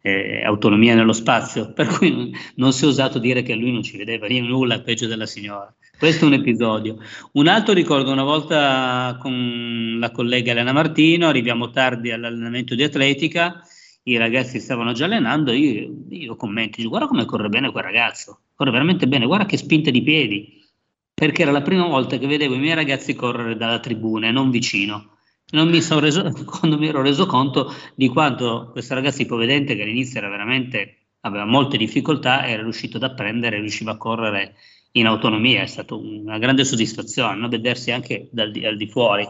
eh, autonomia nello spazio, per cui non, non si è osato dire che lui non ci vedeva nulla, peggio della signora. Questo è un episodio. Un altro ricordo una volta con la collega Elena Martino, arriviamo tardi all'allenamento di atletica i ragazzi stavano già allenando, io, io commento, guarda come corre bene quel ragazzo, corre veramente bene, guarda che spinte di piedi, perché era la prima volta che vedevo i miei ragazzi correre dalla tribuna e non vicino. Non mi sono reso, quando mi ero reso conto di quanto questo ragazzo ipovedente, che all'inizio era veramente, aveva molte difficoltà, era riuscito ad apprendere, riusciva a correre in autonomia, è stata una grande soddisfazione no? vedersi anche dal, al di fuori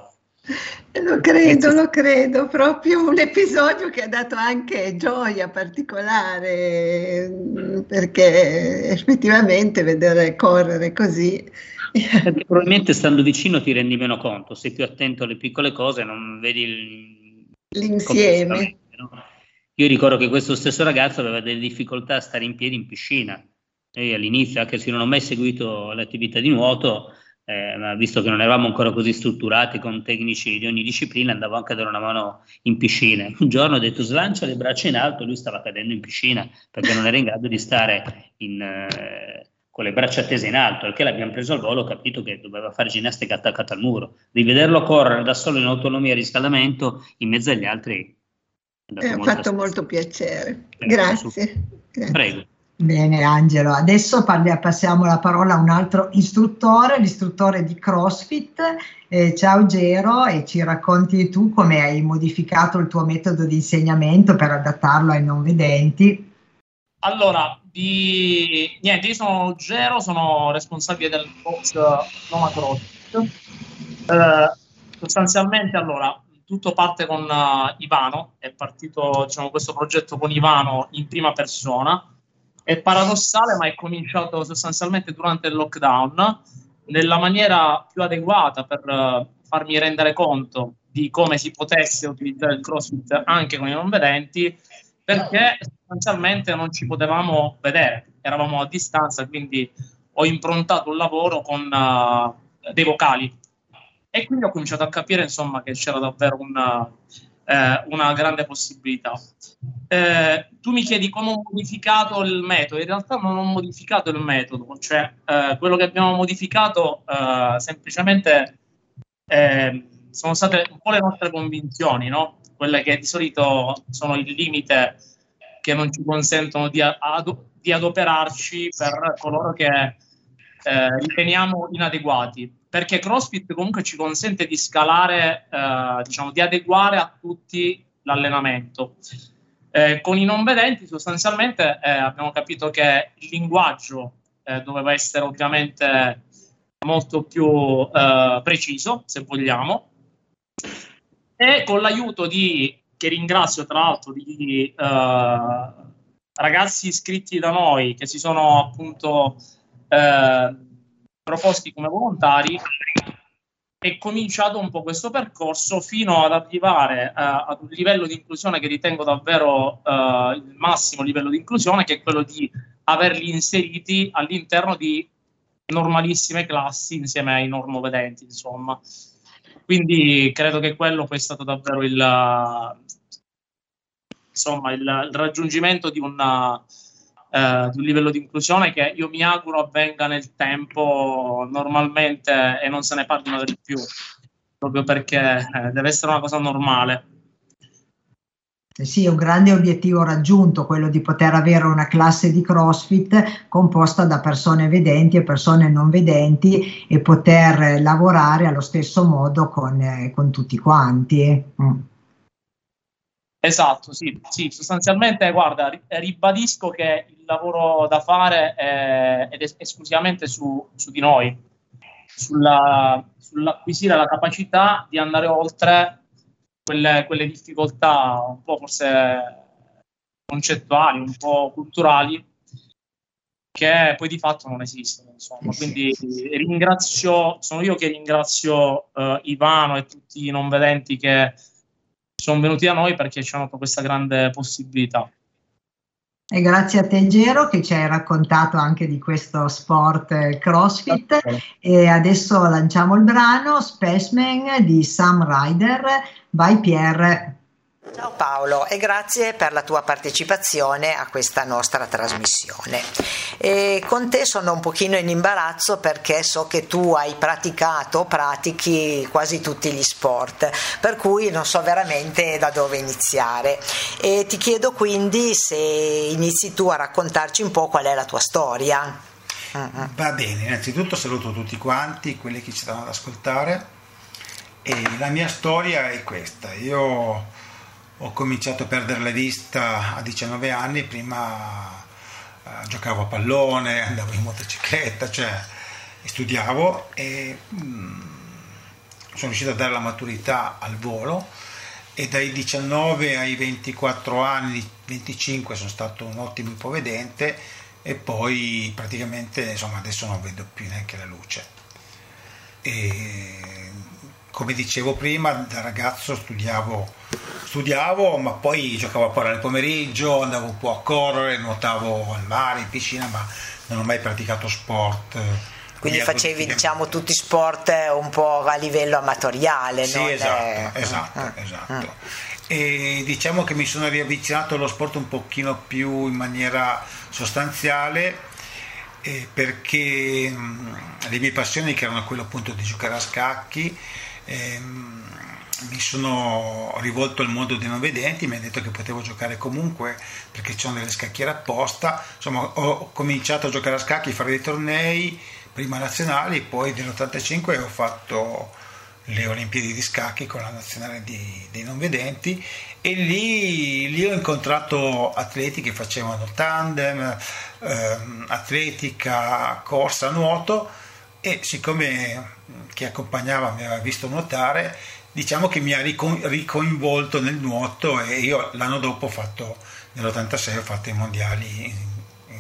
lo credo, lo credo, proprio un episodio che ha dato anche gioia particolare, perché effettivamente vedere correre così. Perché probabilmente stando vicino ti rendi meno conto, sei più attento alle piccole cose, non vedi il... l'insieme. No? Io ricordo che questo stesso ragazzo aveva delle difficoltà a stare in piedi in piscina. E all'inizio, anche se non ho mai seguito l'attività di nuoto, eh, visto che non eravamo ancora così strutturati con tecnici di ogni disciplina, andavo anche a dare una mano in piscina. Un giorno ho detto slancia le braccia in alto, lui stava cadendo in piscina perché non era in grado di stare in, eh, con le braccia tese in alto, perché l'abbiamo preso al volo, ho capito che doveva fare ginnastica attaccata al muro. Rivederlo correre da solo in autonomia e riscaldamento in mezzo agli altri. Mi ha fatto molto piacere. Grazie. Grazie. Prego. Bene Angelo, adesso parli, passiamo la parola a un altro istruttore, l'istruttore di CrossFit. Eh, ciao Gero e ci racconti tu come hai modificato il tuo metodo di insegnamento per adattarlo ai non vedenti. Allora, di... niente, io sono Gero, sono responsabile del box Noma CrossFit. Eh, sostanzialmente allora, tutto parte con uh, Ivano, è partito diciamo, questo progetto con Ivano in prima persona è paradossale, ma è cominciato sostanzialmente durante il lockdown nella maniera più adeguata per uh, farmi rendere conto di come si potesse utilizzare il CrossFit anche con i non vedenti, perché sostanzialmente non ci potevamo vedere, eravamo a distanza, quindi ho improntato un lavoro con uh, dei vocali. E quindi ho cominciato a capire insomma che c'era davvero un, eh, una grande possibilità. Eh, tu mi chiedi come ho modificato il metodo, in realtà non ho modificato il metodo, cioè eh, quello che abbiamo modificato eh, semplicemente eh, sono state un po' le nostre convinzioni, no? quelle che di solito sono il limite che non ci consentono di, ad, di adoperarci per coloro che eh, riteniamo inadeguati perché CrossFit comunque ci consente di scalare, eh, diciamo, di adeguare a tutti l'allenamento. Eh, con i non vedenti sostanzialmente eh, abbiamo capito che il linguaggio eh, doveva essere ovviamente molto più eh, preciso, se vogliamo, e con l'aiuto di, che ringrazio tra l'altro, di eh, ragazzi iscritti da noi che si sono appunto proposti come volontari è cominciato un po' questo percorso fino ad arrivare uh, ad un livello di inclusione che ritengo davvero uh, il massimo livello di inclusione, che è quello di averli inseriti all'interno di normalissime classi insieme ai normovedenti, insomma. Quindi credo che quello poi è stato davvero il, insomma, il, il raggiungimento di una, eh, di un livello di inclusione che io mi auguro avvenga nel tempo normalmente e non se ne parli mai di più, proprio perché eh, deve essere una cosa normale. Sì, un grande obiettivo raggiunto, quello di poter avere una classe di CrossFit composta da persone vedenti e persone non vedenti e poter lavorare allo stesso modo con, eh, con tutti quanti. Mm. Esatto, sì, sì, sostanzialmente, guarda, ribadisco che lavoro da fare è, è esclusivamente su, su di noi, sulla, sull'acquisire la capacità di andare oltre quelle, quelle difficoltà un po' forse concettuali, un po' culturali, che poi di fatto non esistono. Insomma. Quindi ringrazio, sono io che ringrazio uh, Ivano e tutti i non vedenti che sono venuti da noi perché ci hanno dato questa grande possibilità. E grazie a te Gero che ci hai raccontato anche di questo sport eh, CrossFit e adesso lanciamo il brano Spaceman di Sam Ryder Vai Pierre. Ciao Paolo e grazie per la tua partecipazione a questa nostra trasmissione. E con te sono un pochino in imbarazzo perché so che tu hai praticato, pratichi quasi tutti gli sport, per cui non so veramente da dove iniziare. E ti chiedo quindi se inizi tu a raccontarci un po' qual è la tua storia. Va bene, innanzitutto saluto tutti quanti, quelli che ci stanno ad ascoltare e la mia storia è questa. Io ho cominciato a perdere la vista a 19 anni, prima eh, giocavo a pallone, andavo in motocicletta, cioè studiavo e mh, mm, sono riuscito a dare la maturità al volo e dai 19 ai 24 anni, 25 sono stato un ottimo ipovedente e poi praticamente insomma adesso non vedo più neanche la luce. E come dicevo prima, da ragazzo studiavo, studiavo, ma poi giocavo a palla nel pomeriggio, andavo un po' a correre, nuotavo al mare, in piscina, ma non ho mai praticato sport. Quindi facevi diciamo tutti sport un po' a livello amatoriale, sì, non esatto, è... esatto, ah, esatto. Ah. E diciamo che mi sono riavvicinato allo sport un pochino più in maniera sostanziale eh, perché mh, le mie passioni che erano quelle appunto di giocare a scacchi ehm, mi sono rivolto al mondo dei non vedenti, mi hanno detto che potevo giocare comunque perché c'erano delle scacchiere apposta, insomma ho cominciato a giocare a scacchi, fare dei tornei, prima nazionali, poi nell'85 ho fatto le Olimpiadi di scacchi con la nazionale di, dei non vedenti e lì, lì, ho incontrato atleti che facevano tandem, ehm, atletica, corsa, nuoto. E siccome chi accompagnava mi aveva visto nuotare, diciamo che mi ha ricoinvolto nel nuoto e io l'anno dopo ho fatto, nell'86 ho fatto i mondiali in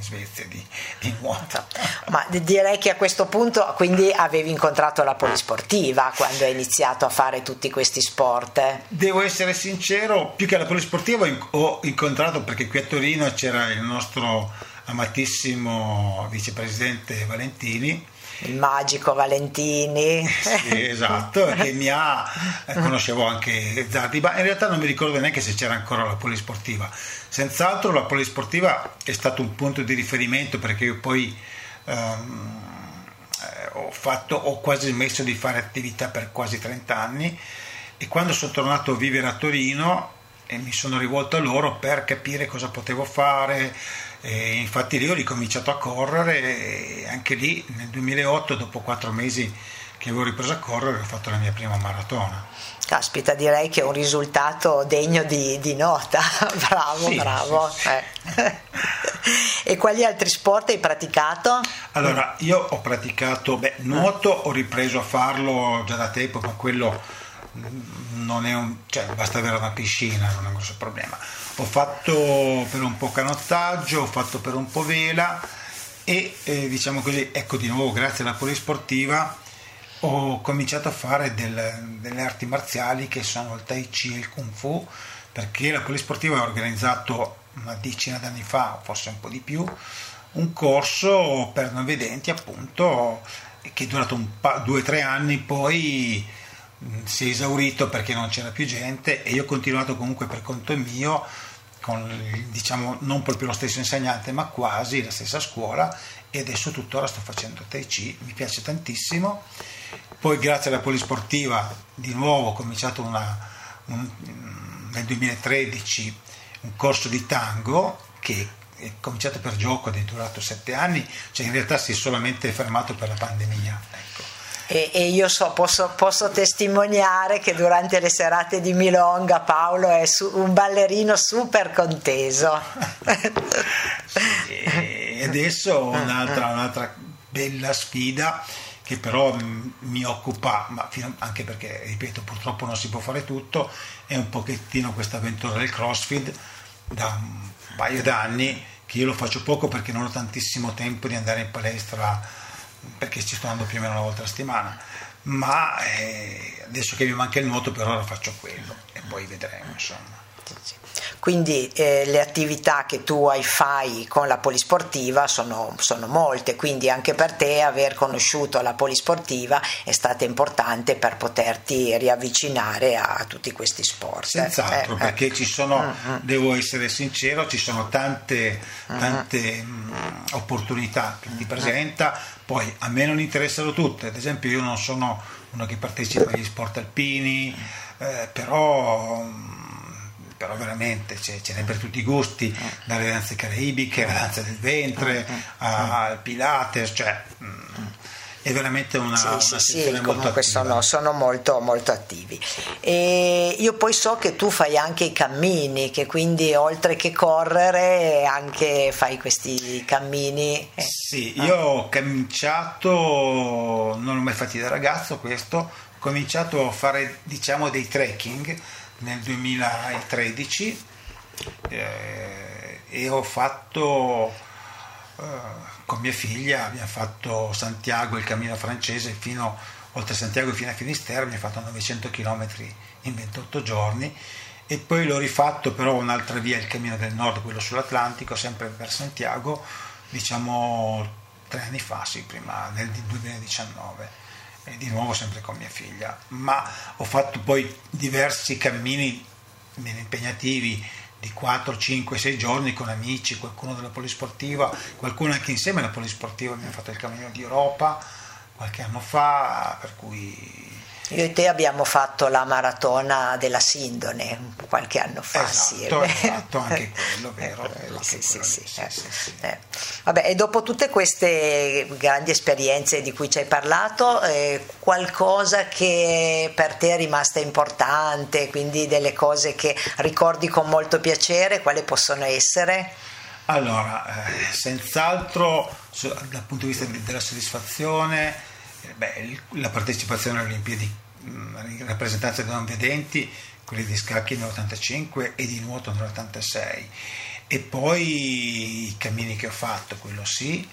Svezia di, di, nuoto. Ma direi che a questo punto quindi avevi incontrato la polisportiva quando hai iniziato a fare tutti questi sport. Devo essere sincero, più che la polisportiva ho incontrato perché qui a Torino c'era il nostro amatissimo vicepresidente Valentini il magico Valentini. Sì, esatto, che mi ha, eh, conoscevo anche Zardi, ma in realtà non mi ricordo neanche se c'era ancora la polisportiva. Senz'altro la polisportiva è stato un punto di riferimento perché io poi um, ho, fatto, ho quasi smesso di fare attività per quasi 30 anni e quando sono tornato a vivere a Torino e mi sono rivolto a loro per capire cosa potevo fare, e infatti lì ho ricominciato a correre e anche lì nel 2008, dopo quattro mesi che avevo ripreso a correre, ho fatto la mia prima maratona. Caspita, direi che è un risultato degno di, di nota. bravo, sì, bravo. Sì, sì. Eh. e quali altri sport hai praticato? Allora, io ho praticato, beh, nuoto ho ripreso a farlo già da tempo, ma quello non è un, cioè basta avere una piscina, non è un grosso problema ho fatto per un po' canottaggio, ho fatto per un po' vela e eh, diciamo così, ecco di nuovo grazie alla polisportiva ho cominciato a fare del, delle arti marziali che sono il tai chi e il kung fu perché la polisportiva ha organizzato una decina d'anni fa, forse un po' di più, un corso per non vedenti appunto che è durato pa- due o tre anni, poi si è esaurito perché non c'era più gente e io ho continuato comunque per conto mio con diciamo non proprio lo stesso insegnante ma quasi la stessa scuola e adesso tuttora sto facendo Tai Chi, mi piace tantissimo. Poi grazie alla polisportiva di nuovo ho cominciato una, un, nel 2013 un corso di tango che è cominciato per gioco ed è durato sette anni, cioè in realtà si è solamente fermato per la pandemia. Ecco. E, e, io so, posso, posso, testimoniare che durante le serate di Milonga Paolo è su, un ballerino super conteso. e adesso un'altra, un'altra bella sfida che però mi occupa, ma anche perché, ripeto, purtroppo non si può fare tutto, è un pochettino questa avventura del CrossFit da un paio d'anni che io lo faccio poco perché non ho tantissimo tempo di andare in palestra perché ci sto andando più o meno una volta a settimana ma eh, adesso che mi manca il nuoto per ora faccio quello e poi vedremo insomma quindi eh, le attività che tu hai fai con la polisportiva sono, sono, molte, quindi anche per te aver conosciuto la polisportiva è stato importante per poterti riavvicinare a tutti questi sport. Senz'altro, eh, perché eh. ci sono, uh-huh. devo essere sincero, ci sono tante, tante uh-huh. mh, opportunità che ti presenta, poi a me non interessano tutte, ad esempio io non sono uno che partecipa agli sport alpini, eh, però però veramente ce, ce n'è per tutti i gusti, dalle danze caraibiche alla danza del ventre, al pilates, cioè mm, è veramente una, sì, una sì, sì, comunque sono, sono, molto, molto attivi. E io poi so che tu fai anche i cammini, che quindi oltre che correre anche fai questi cammini. Eh. Sì, io ho cominciato, non l'ho mai fatto da ragazzo questo, ho cominciato a fare diciamo dei trekking nel 2013 eh, e ho fatto eh, con mia figlia, abbiamo fatto Santiago, il cammino francese, fino, oltre Santiago fino a Finisterre, abbiamo fatto 900 km in 28 giorni. E poi l'ho rifatto però un'altra via, il cammino del nord, quello sull'Atlantico, sempre per Santiago, diciamo tre anni fa, sì, prima nel 2019 e di nuovo sempre con mia figlia, ma ho fatto poi diversi cammini impegnativi di 4, 5, 6 giorni con amici, qualcuno della polisportiva, qualcuno anche insieme alla polisportiva, abbiamo fatto il cammino di Europa qualche anno fa, per cui io e te abbiamo fatto la maratona della Sindone qualche anno fa. Esatto, esatto anche quello, vero? vero sì, sì, sì, eh. Vabbè, e dopo tutte queste grandi esperienze di cui ci hai parlato, eh, qualcosa che per te è rimasta importante, quindi delle cose che ricordi con molto piacere, quali possono essere? Allora, eh, senz'altro dal punto di vista della soddisfazione, Beh, la partecipazione alle Olimpiadi in rappresentanza dei non vedenti, quelli di scacchi nell'85 e di nuoto nell'86 e poi i cammini che ho fatto, quello sì,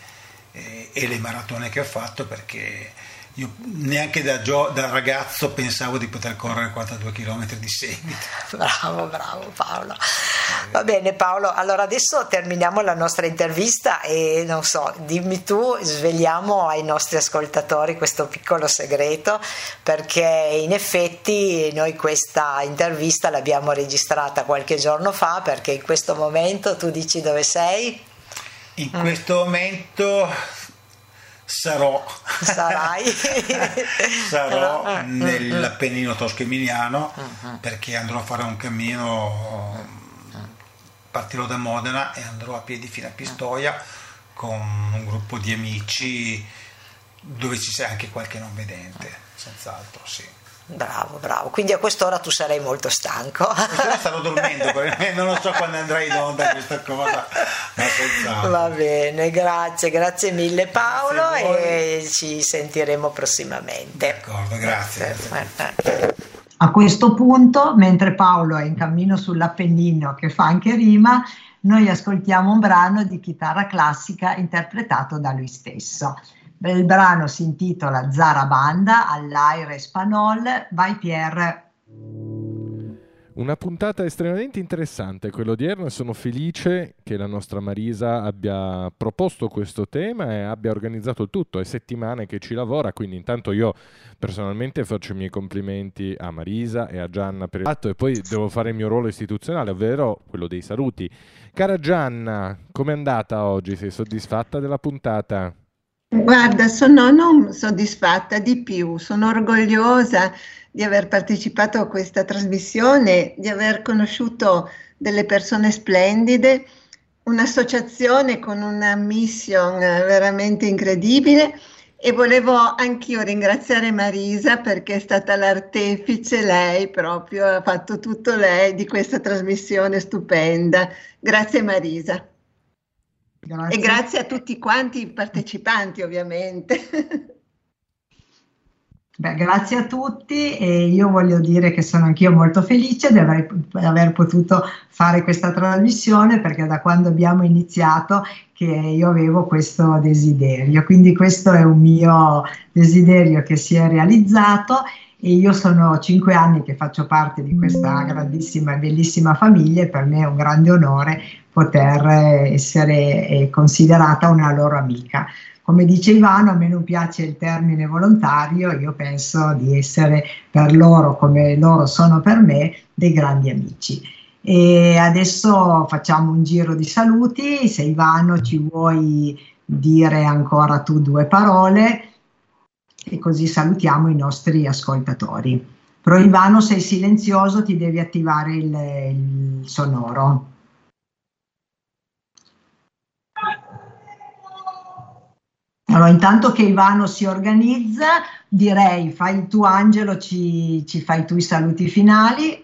eh, e le maratone che ho fatto perché io neanche da, gio- da, ragazzo pensavo di poter correre 42 km di seguito. Bravo, bravo Paolo. Va bene Paolo, allora adesso terminiamo la nostra intervista e non so, dimmi tu, svegliamo ai nostri ascoltatori questo piccolo segreto perché in effetti noi questa intervista l'abbiamo registrata qualche giorno fa perché in questo momento tu dici dove sei? In questo momento sarò, sarò ah, nell'Appennino ah. tosco-emiliano perché andrò a fare un cammino, partirò da Modena e andrò a piedi fino a Pistoia con un gruppo di amici dove ci sia anche qualche non vedente, senz'altro sì. Bravo, bravo. Quindi a quest'ora tu sarai molto stanco. Quest'ora starò dormendo, non lo so quando andrai in onda questa cosa, ma Va bene, grazie, grazie mille Paolo grazie e ci sentiremo prossimamente. D'accordo, grazie. grazie. A questo punto, mentre Paolo è in cammino sull'Appennino, che fa anche rima, noi ascoltiamo un brano di chitarra classica interpretato da lui stesso. Il brano si intitola Zara Banda all'aire Spanol. Vai Pierre. Una puntata estremamente interessante quella odierna sono felice che la nostra Marisa abbia proposto questo tema e abbia organizzato tutto. È settimane che ci lavora, quindi intanto io personalmente faccio i miei complimenti a Marisa e a Gianna per il fatto e poi devo fare il mio ruolo istituzionale, ovvero quello dei saluti. Cara Gianna, com'è andata oggi? Sei soddisfatta della puntata? Guarda, sono non soddisfatta di più, sono orgogliosa di aver partecipato a questa trasmissione, di aver conosciuto delle persone splendide, un'associazione con una mission veramente incredibile e volevo anch'io ringraziare Marisa perché è stata l'artefice, lei proprio, ha fatto tutto lei di questa trasmissione stupenda. Grazie Marisa. Grazie. E grazie a tutti quanti i partecipanti ovviamente. Beh, grazie a tutti e io voglio dire che sono anch'io molto felice di aver, di aver, potuto fare questa trasmissione perché da quando abbiamo iniziato che io avevo questo desiderio, quindi questo è un mio desiderio che si è realizzato e io sono cinque anni che faccio parte di questa grandissima e bellissima famiglia e per me è un grande onore poter essere eh, considerata una loro amica. Come dice Ivano, a me non piace il termine volontario, io penso di essere per loro come loro sono per me dei grandi amici. E adesso facciamo un giro di saluti, se Ivano ci vuoi dire ancora tu due parole e così salutiamo i nostri ascoltatori. Però Ivano sei silenzioso, ti devi attivare il, il sonoro. Allora, intanto che Ivano si organizza, direi fai tu Angelo, ci, ci fai tu i saluti finali.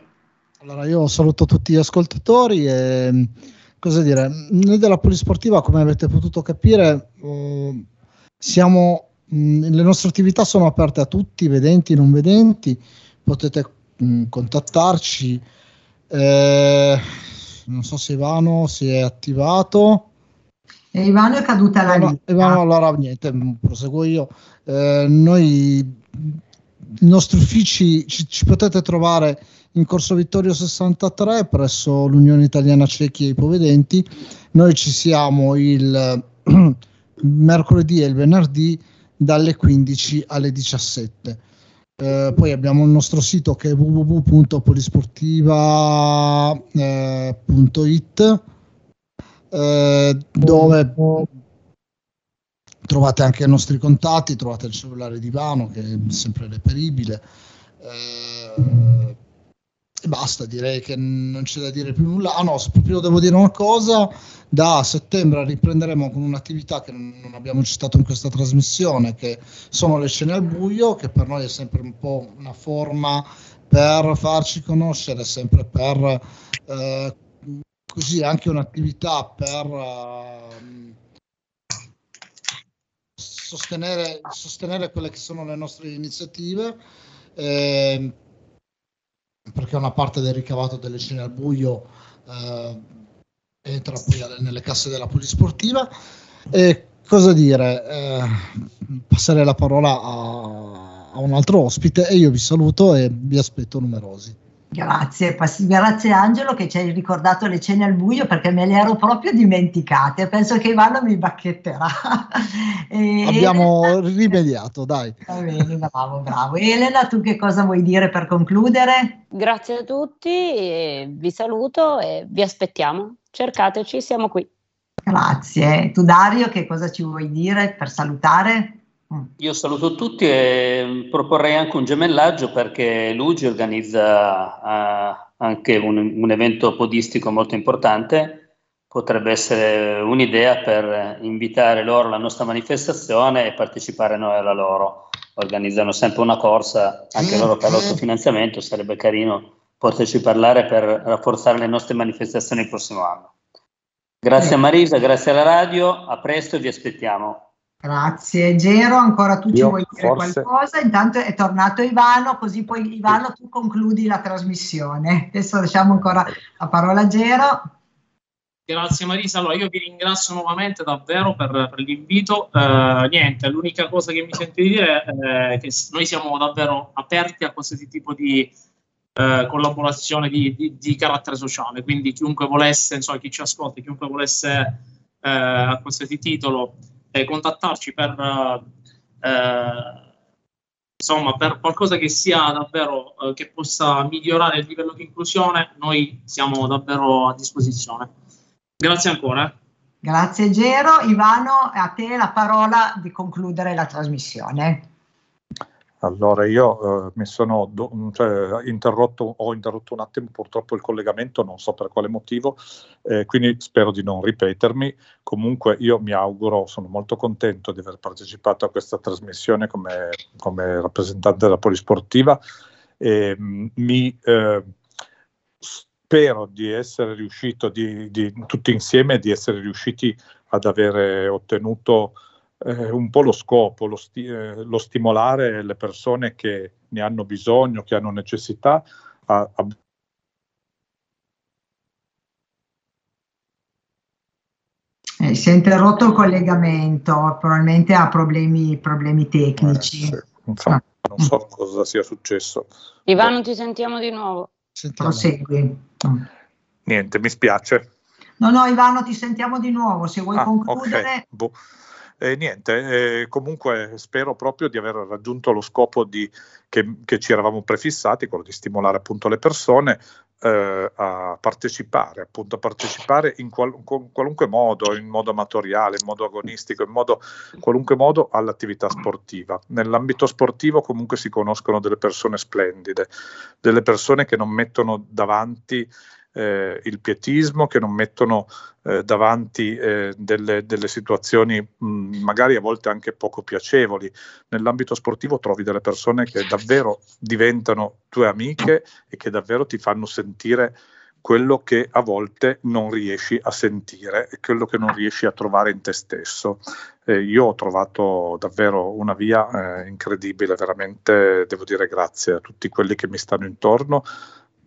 Allora, io saluto tutti gli ascoltatori e cosa dire, noi della Polisportiva, come avete potuto capire, eh, siamo, mh, le nostre attività sono aperte a tutti, vedenti, non vedenti, potete mh, contattarci. Eh, non so se Ivano si è attivato. E Ivano è caduta la linea. Ivano, allora niente, proseguo io. Eh, noi, i nostri uffici ci, ci, potete trovare in Corso Vittorio 63 presso l'Unione Italiana Ciechi e Ipovedenti. Noi ci siamo il mercoledì e il venerdì dalle 15 alle 17. Eh, poi abbiamo il nostro sito che è www.polisportiva.it eh, dove trovate anche i nostri contatti, trovate il cellulare di Vano che è sempre reperibile. Eh, e basta, direi che non c'è da dire più nulla. Ah no, proprio devo dire una cosa, da settembre riprenderemo con un'attività che non abbiamo citato in questa trasmissione, che sono le scene al buio, che per noi è sempre un po' una forma per farci conoscere, sempre per eh, così anche un'attività per uh, sostenere, sostenere, quelle che sono le nostre iniziative, eh, perché una parte del ricavato delle scene al buio eh, entra poi nelle casse della polisportiva. E cosa dire? Eh, passare la parola a, a un altro ospite e io vi saluto e vi aspetto numerosi. Grazie, grazie Angelo che ci hai ricordato le cene al buio perché me le ero proprio dimenticate. Penso che Ivano mi bacchetterà. e Abbiamo Elena... rimediato, dai. Va bene, bravo, bravo. Elena, tu che cosa vuoi dire per concludere? Grazie a tutti, vi saluto e vi aspettiamo. Cercateci, siamo qui. Grazie. Tu Dario, che cosa ci vuoi dire per salutare? Io saluto tutti e proporrei anche un gemellaggio perché Luigi organizza uh, anche un, un, evento podistico molto importante. Potrebbe essere un'idea per invitare loro alla nostra manifestazione e partecipare noi alla loro. Organizzano sempre una corsa, anche loro per l'autofinanziamento, sarebbe carino poterci parlare per rafforzare le nostre manifestazioni il prossimo anno. Grazie a Marisa, grazie alla radio, a presto e vi aspettiamo. Grazie. Gero, ancora tu ci Io vuoi dire forse... qualcosa? Intanto è tornato Ivano, così poi Ivano tu concludi la trasmissione. Adesso lasciamo ancora la parola a Gero. Grazie Marisa, allora io vi ringrazio nuovamente davvero per, per l'invito. Eh, niente, l'unica cosa che mi sento di dire è che noi siamo davvero aperti a qualsiasi tipo di eh, collaborazione di, di, di, carattere sociale. Quindi chiunque volesse, insomma, chi ci ascolta, chiunque volesse eh, a qualsiasi titolo eh, contattarci per, eh, insomma, per qualcosa che sia davvero, eh, che possa migliorare il livello di inclusione, noi siamo davvero a disposizione. Grazie ancora. Grazie Gero. Ivano, a te la parola di concludere la trasmissione. Allora, io eh, mi sono do, cioè, interrotto, ho interrotto un attimo purtroppo il collegamento, non so per quale motivo, eh, quindi spero di non ripetermi. Comunque io mi auguro, sono molto contento di aver partecipato a questa trasmissione come, come rappresentante della polisportiva e mh, mi eh, spero di essere riuscito, di, di, tutti insieme, di essere riusciti ad avere ottenuto eh, un po' lo scopo, lo, sti- eh, lo, stimolare le persone che ne hanno bisogno, che hanno necessità a, a Eh, si è interrotto il collegamento, probabilmente ha problemi, problemi tecnici. Eh, sì. Infatti, ah. non so cosa sia successo. Ivano, ti sentiamo di nuovo. Prosegui. Niente, mi spiace. No, no, Ivano, ti sentiamo di nuovo. Se vuoi ah, concludere. Okay. Boh. Eh, niente, eh, comunque spero proprio di aver raggiunto lo scopo di, che, che, ci eravamo prefissati, quello di stimolare appunto le persone eh, a partecipare, appunto a partecipare in qual, qualunque modo, in modo amatoriale, in modo agonistico, in modo, qualunque modo all'attività sportiva. Nell'ambito sportivo comunque si conoscono delle persone splendide, delle persone che non mettono davanti eh, il pietismo, che non mettono eh, davanti eh, delle, delle, situazioni mh, magari a volte anche poco piacevoli. Nell'ambito sportivo trovi delle persone che davvero diventano tue amiche e che davvero ti fanno sentire quello che a volte non riesci a sentire e quello che non riesci a trovare in te stesso. Eh, io ho trovato davvero una via eh, incredibile, veramente devo dire grazie a tutti quelli che mi stanno intorno,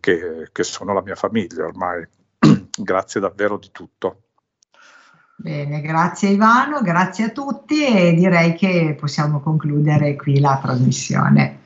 che, che sono la mia famiglia ormai. grazie davvero di tutto. Bene, grazie Ivano, grazie a tutti e direi che possiamo concludere qui la trasmissione.